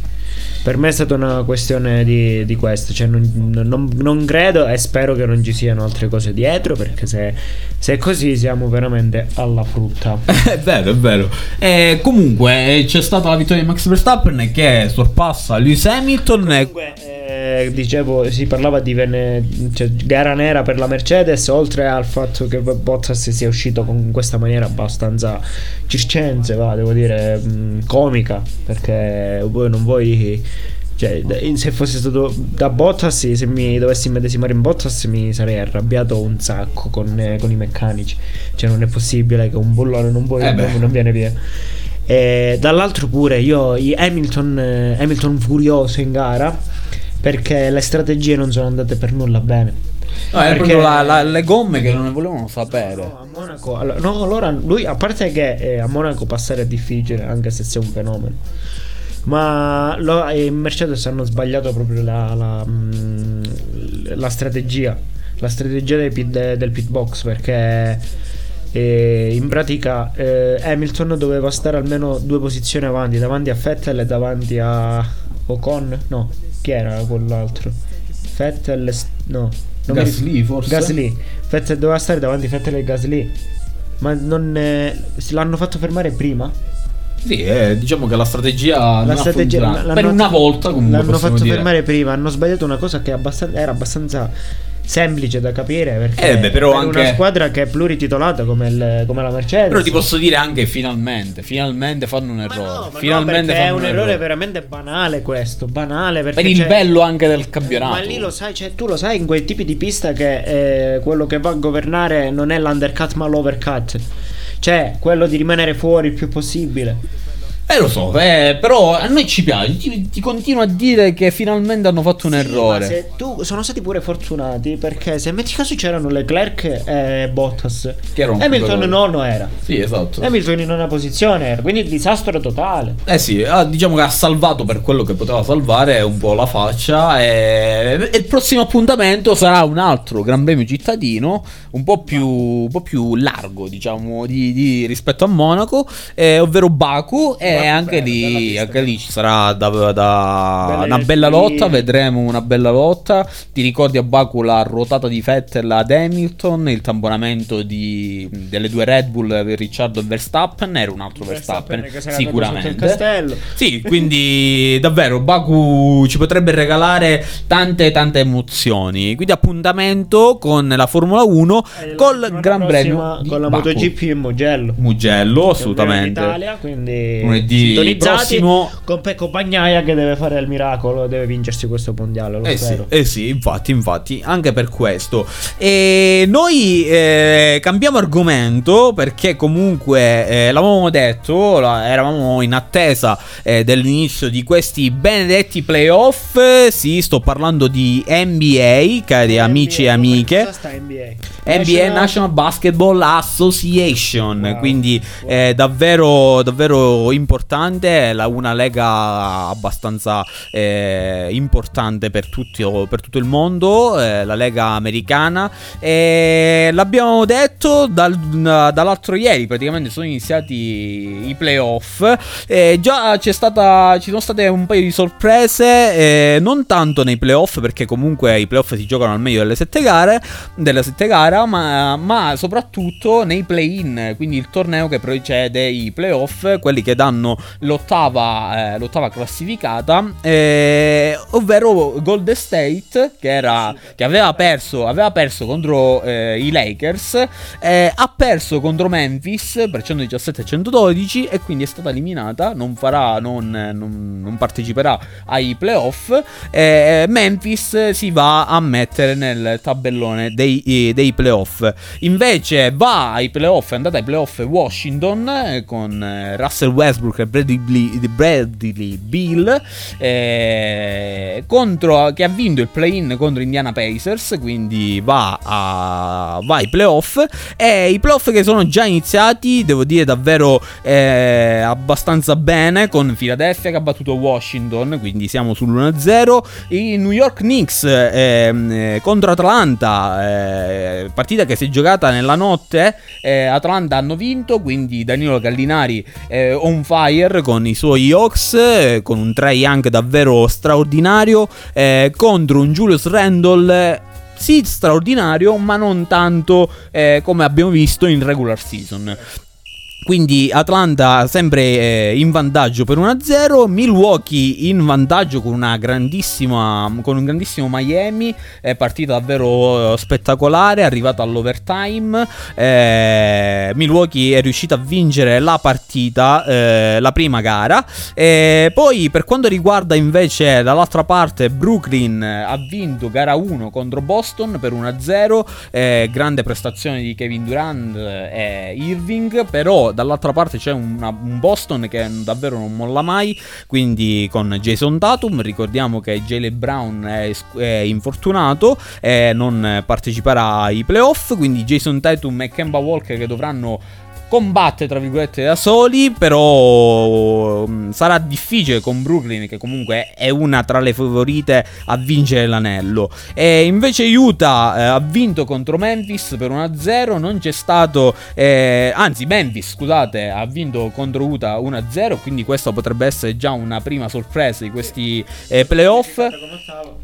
Per me è stata una questione di, di questo, cioè non, non- non credo e spero che non ci siano altre cose dietro perché se, se è così siamo veramente alla frutta. È vero, è vero. E comunque eh, c'è stata la vittoria di Max Verstappen che sorpassa Lewis Hamilton. Comunque, eh, dicevo, si parlava di vene- cioè, gara nera per la Mercedes, oltre al fatto che Bottas sia uscito con questa maniera abbastanza circense, va, devo dire, mh, comica, perché voi non vuoi... Cioè, se fosse stato da Bottas, se mi dovessi medesimare in Bottas, mi sarei arrabbiato un sacco con, eh, con i meccanici. Cioè, non è possibile che un bullone non, vuoi- Eh non- non viene via. E dall'altro pure io Hamilton, eh, Hamilton furioso in gara perché le strategie non sono andate per nulla bene. No, è Perché- la- la- le gomme che non ne volevano sapere. No, a Monaco, allora, no, allora lui a parte che eh, a Monaco passare è difficile anche se sei un fenomeno. Ma lo, eh, in Mercedes hanno sbagliato proprio la, la, mm, la strategia. La strategia del pit, de- del pit box perché eh, in pratica eh, Hamilton doveva stare almeno due posizioni avanti, davanti a Vettel e davanti a Ocon. No, chi era quell'altro? Vettel, e no. non mi- Gasly, forse? Gasly. Vettel doveva stare davanti a Vettel e Gasly. Ma non eh, l'hanno fatto fermare prima? Sì, eh, diciamo che la strategia, La ha strategia funzionato. l'hanno- per una volta comunque l'hanno fatto dire. fermare prima. Hanno sbagliato una cosa che abbastan- era abbastanza semplice da capire. Perché Eh, beh, però per anche- una squadra che è plurititolata come, il- come la Mercedes. Però ti posso dire anche finalmente, finalmente fanno un Ma errore. no, ma finalmente no, è un errore veramente banale questo. Banale Per il bello anche del campionato. Ma lì lo sai, cioè, tu lo sai in quei tipi di pista che eh, quello che va a governare non è l'undercut ma l'overcut. Cioè, quello di rimanere fuori il più possibile. Eh lo so, eh, però a noi ci piace. Ti, ti continuo a dire che finalmente hanno fatto un Sì, errore. se tu sono stati pure fortunati perché se metti caso c'erano Leclerc e Bottas. Che era un Hamilton nono era. Sì, esatto. Hamilton in nona posizione era, quindi disastro totale. Eh sì, ah, diciamo che ha salvato per quello che poteva salvare un po' la faccia. E, e il prossimo appuntamento sarà un altro Gran Premio cittadino, un po' più, un po' più largo, diciamo, di, di- rispetto a Monaco, eh, ovvero Baku. E anche lì, anche lì ci sarà da, da- una bella lotta. Vedremo una bella lotta. Ti ricordi a Baku la ruotata di Vettel ad Hamilton, il tamponamento di- delle due Red Bull Ricciardo e Verstappen? Era un altro Verstappen, il sicuramente. Sì, quindi davvero Baku ci potrebbe regalare tante tante emozioni. Quindi appuntamento con la Formula 1 E la col Gran Premio con la Baku. MotoGP in Mugello. Mugello, assolutamente. d'Italia, quindi Sintonizzati prossimo. con Pecco Bagnaia che deve fare il miracolo, deve vincersi questo mondiale, lo Eh sì, spero. eh sì, infatti, infatti, anche per questo. E noi eh, cambiamo argomento perché comunque eh, l'avevamo detto, la- eravamo in attesa eh, dell'inizio di questi benedetti playoff. Sì, sto parlando di NBA, cari amici e amiche. Cosa sta NBA? NBA National Basketball Association, Wow. quindi eh, davvero, davvero importante, la- una lega abbastanza eh, importante per, tutti, per tutto il mondo, eh, la lega americana. E l'abbiamo detto dal- dall'altro ieri, praticamente sono iniziati i playoff. Eh, già c'è stata, ci sono state un paio di sorprese, eh, non tanto nei playoff perché comunque i playoff si giocano al meglio delle sette gare, delle sette gara, gara, ma, ma soprattutto nei play-in, quindi il torneo che precede i playoff, quelli che danno l'ottava, eh, l'ottava classificata, eh, ovvero Golden State, che, era, che aveva, perso, aveva perso contro eh, i Lakers, eh, ha perso contro Memphis per 117-112 e quindi è stata eliminata, non, farà, non, non, non parteciperà ai playoff. Eh, Memphis si va a mettere nel tabellone dei, dei playoff. Invece va ai playoff, è andata ai playoff Washington eh, con eh, Russell Westbrook e Bradley, Bradley Bill eh, contro, che ha vinto il play-in contro Indiana Pacers, quindi va, a, va ai playoff e i playoff che sono già iniziati, devo dire davvero eh, abbastanza bene con Philadelphia che ha battuto Washington, quindi siamo sull'1-0, i New York Knicks ehm, eh, contro Atlanta, eh, partita che si è giocata nella notte, eh, Atlanta hanno vinto, quindi Danilo Gallinari eh, on fire con i suoi Hawks, eh, con un Trey Young davvero straordinario, eh, contro un Julius Randle sì straordinario, ma non tanto eh, come abbiamo visto in regular season. Quindi Atlanta sempre eh, in vantaggio per 1-0, Milwaukee in vantaggio con, con un grandissimo Miami, è partita davvero eh, spettacolare, è arrivata all'overtime, eh, Milwaukee è riuscita a vincere la partita, eh, la prima gara, poi per quanto riguarda invece dall'altra parte Brooklyn ha vinto gara 1 contro Boston per 1-0, eh, grande prestazione di Kevin Durant e Irving, però dall'altra parte c'è una, un Boston che davvero non molla mai, quindi con Jason Tatum, ricordiamo che Jalen Brown è, è infortunato e non parteciperà ai playoff, quindi Jason Tatum e Kemba Walker che dovranno combatte tra virgolette da soli, però mh, sarà difficile con Brooklyn che comunque è una tra le favorite a vincere l'anello. E invece Utah eh, ha vinto contro Memphis per 1-0, non c'è stato eh, anzi Memphis, scusate, ha vinto contro Utah 1-0, quindi questa potrebbe essere già una prima sorpresa di questi eh, playoff.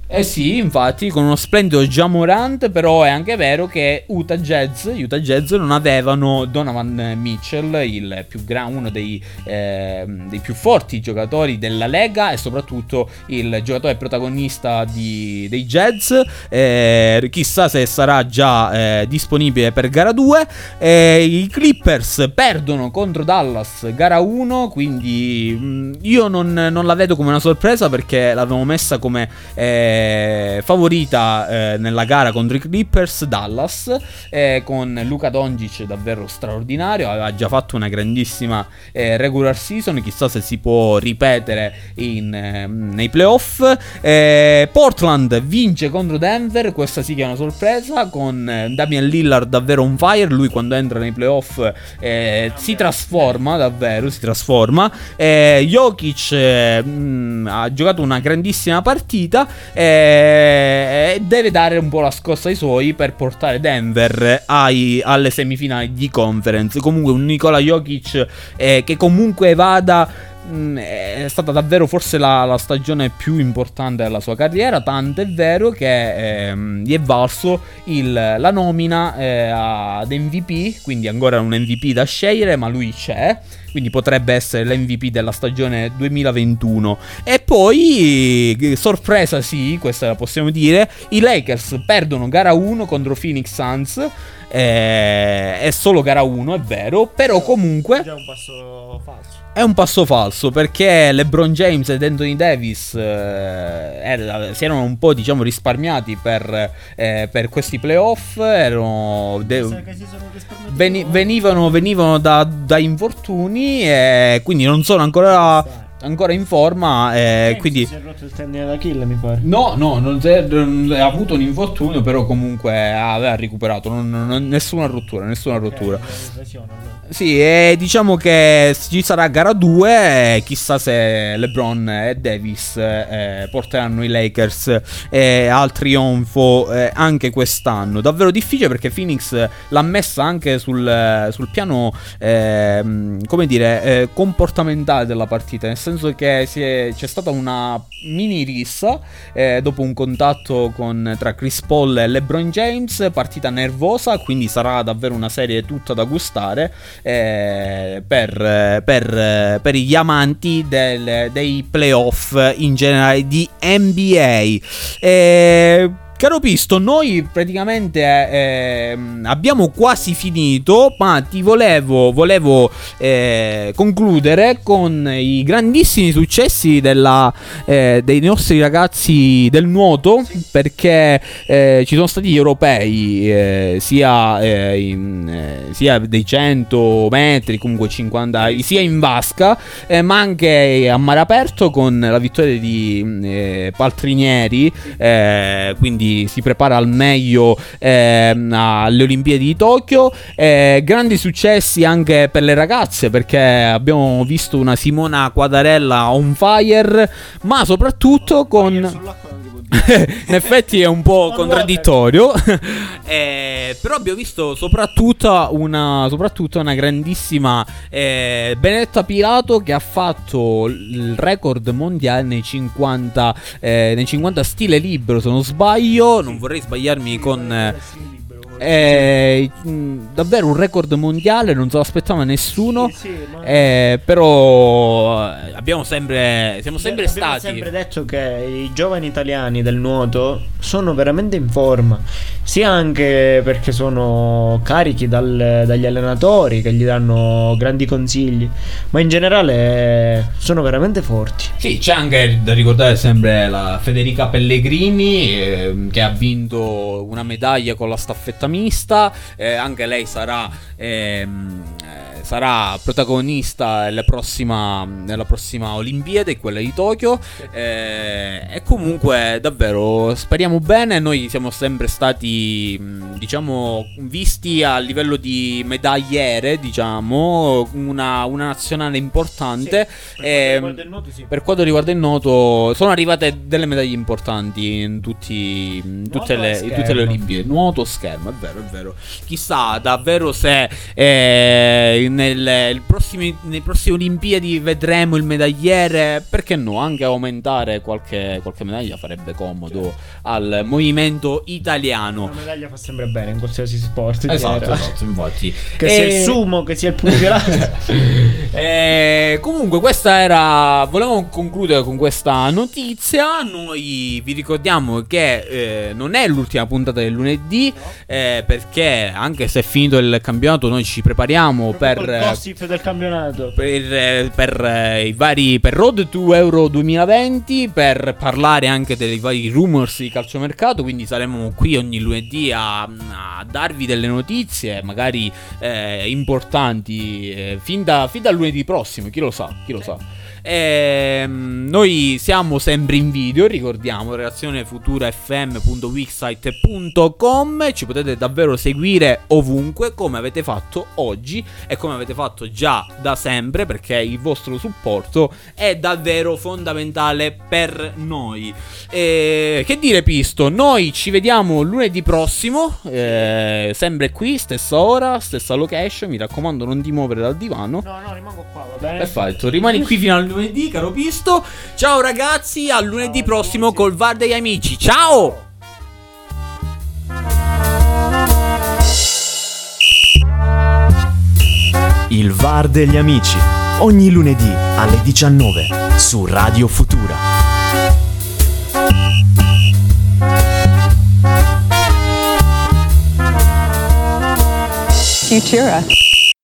Eh sì, infatti, con uno splendido Jamorant, però è anche vero che Utah Jazz, Utah Jazz non avevano Donovan Mitchell, il più gra- uno dei, eh, dei, più forti giocatori della Lega e soprattutto il giocatore protagonista di, dei Jazz. Eh, chissà se sarà già eh, disponibile per gara 2. I Clippers perdono contro Dallas gara 1, quindi mh, mm, io non, non, la vedo come una sorpresa perché l'avevo messa come eh, favorita eh, nella gara contro i Clippers Dallas eh, con Luca Doncic davvero straordinario aveva già fatto una grandissima eh, regular season, chissà se si può ripetere in, eh, nei playoff. Eh, Portland vince contro Denver, questa sì che è una sorpresa, con eh, Damian Lillard davvero on fire, lui quando entra nei playoff eh, si trasforma davvero, si trasforma. Eh, Jokic mh, mm, ha giocato una grandissima partita e deve dare un po' la scossa ai suoi per portare Denver ai, alle semifinali di conference. Comunque comunque un Nikola Jokic eh, che comunque vada mm, è stata davvero forse la, la, stagione più importante della sua carriera, tanto è vero che eh, gli è valso il, la nomina eh, ad MVP, quindi ancora un MVP da scegliere, ma lui c'è, quindi potrebbe essere l'MVP della stagione 2021. E poi, sorpresa sì, questa la possiamo dire, i Lakers perdono gara 1 contro Phoenix Suns eh, è solo gara 1, è vero, però comunque... È un passo falso. È un passo falso perché LeBron James ed Anthony Davis eh, era, si erano un po' diciamo risparmiati per, eh, per questi playoff. Erano de- veni- venivano, venivano da, da infortuni e quindi non sono ancora ancora in forma. Eh, quindi... Si è rotto il tendine d'Achille, mi pare. No, no, non ha avuto un infortunio, però comunque aveva recuperato. Non, non, nessuna rottura, nessuna rottura. Sì, e diciamo che ci sarà gara 2. Chissà se LeBron e Davis eh, porteranno i Lakers eh, al trionfo eh, anche quest'anno. Davvero difficile perché Phoenix l'ha messa anche sul, sul piano, ehm, come dire, eh, comportamentale della partita. Nel senso senso che è- c'è stata una mini rissa eh, dopo un contatto con- tra Chris Paul e LeBron James, partita nervosa, quindi sarà davvero una serie tutta da gustare eh, per, per- per gli amanti del- dei playoff in generale di NBA. Eh, Caro Pisto, noi praticamente eh, abbiamo quasi finito, ma ti volevo, volevo eh, concludere con i grandissimi successi della, eh, dei nostri ragazzi del nuoto, perché eh, ci sono stati gli europei, eh, sia, eh, in, sia dei 100 metri, comunque 50, sia in vasca, ma anche a mare aperto con la vittoria di eh, Paltrinieri, eh, quindi si prepara al meglio ehm, alle Olimpiadi di Tokyo. Eh, grandi successi anche per le ragazze perché abbiamo visto una Simona Quadarella on fire, ma soprattutto con... In effetti è un po' contraddittorio. Eh, però abbiamo visto soprattutto una, soprattutto una grandissima eh, Benedetta Pilato che ha fatto il record mondiale nei 50, eh, nei 50 stile libero, se non sbaglio. Non vorrei sbagliarmi con... eh, è mh, davvero un record mondiale, non se lo aspettava nessuno. eh, però eh, abbiamo sempre, siamo sempre Abbiamo stati. sempre detto che i giovani italiani del nuoto sono veramente in forma, sia anche perché sono carichi dal- dagli allenatori che gli danno grandi consigli, ma in generale sono veramente forti. Sì, c'è anche da ricordare sempre la Federica Pellegrini ehm, che ha vinto una medaglia con la staffetta mista, eh, anche lei sarà, ehm, eh, sarà protagonista nella prossima, nella prossima Olimpiade, quella di Tokyo. eh, e comunque davvero speriamo bene, noi siamo sempre stati mh, diciamo visti a livello di medagliere, diciamo, una, una nazionale importante. Ehm, per quanto riguarda il nuoto, sono arrivate delle medaglie importanti in, tutti, in tutte, le, in tutte le. Olimpiadi. Nuoto, schermo, è vero, è vero. Chissà davvero se eh, nel- prossimi- nei prossimi Olimpiadi vedremo il medagliere. Perché no? Anche aumentare qualche, qualche medaglia farebbe comodo al movimento italiano. La medaglia fa sempre bene in qualsiasi sport. Esatto, esatto, infatti. Che sia E- il sumo, che sia il pugilato. Eh, comunque questa era volevo concludere con questa notizia noi vi ricordiamo che eh, non è l'ultima puntata del lunedì eh, perché anche se è finito il campionato noi ci prepariamo per gossip del campionato. per, per, eh, i vari per Road to Euro 2020 per parlare anche dei vari rumors di calciomercato quindi saremo qui ogni lunedì a, a darvi delle notizie magari eh, importanti eh, fin, da, fin dal lunedì prossimo chi lo sa chi lo sa Ehm, noi siamo sempre in video, ricordiamo, relazionefuturafm.wixsite.com Ci potete davvero seguire ovunque, come avete fatto oggi e come avete fatto già da sempre, perché il vostro supporto è davvero fondamentale per noi. Eh, che dire, Pisto? Noi ci vediamo lunedì prossimo, eh, sempre qui, stessa ora, stessa location. Mi raccomando, non ti muovere dal divano. No, no, rimango qua, va bene. Perfetto, rimani qui fino al lunedì, caro Pisto. Ciao ragazzi, al lunedì prossimo col VAR degli amici. Ciao! Il VAR degli amici. Ogni lunedì alle 19 su Radio Futura. Futura.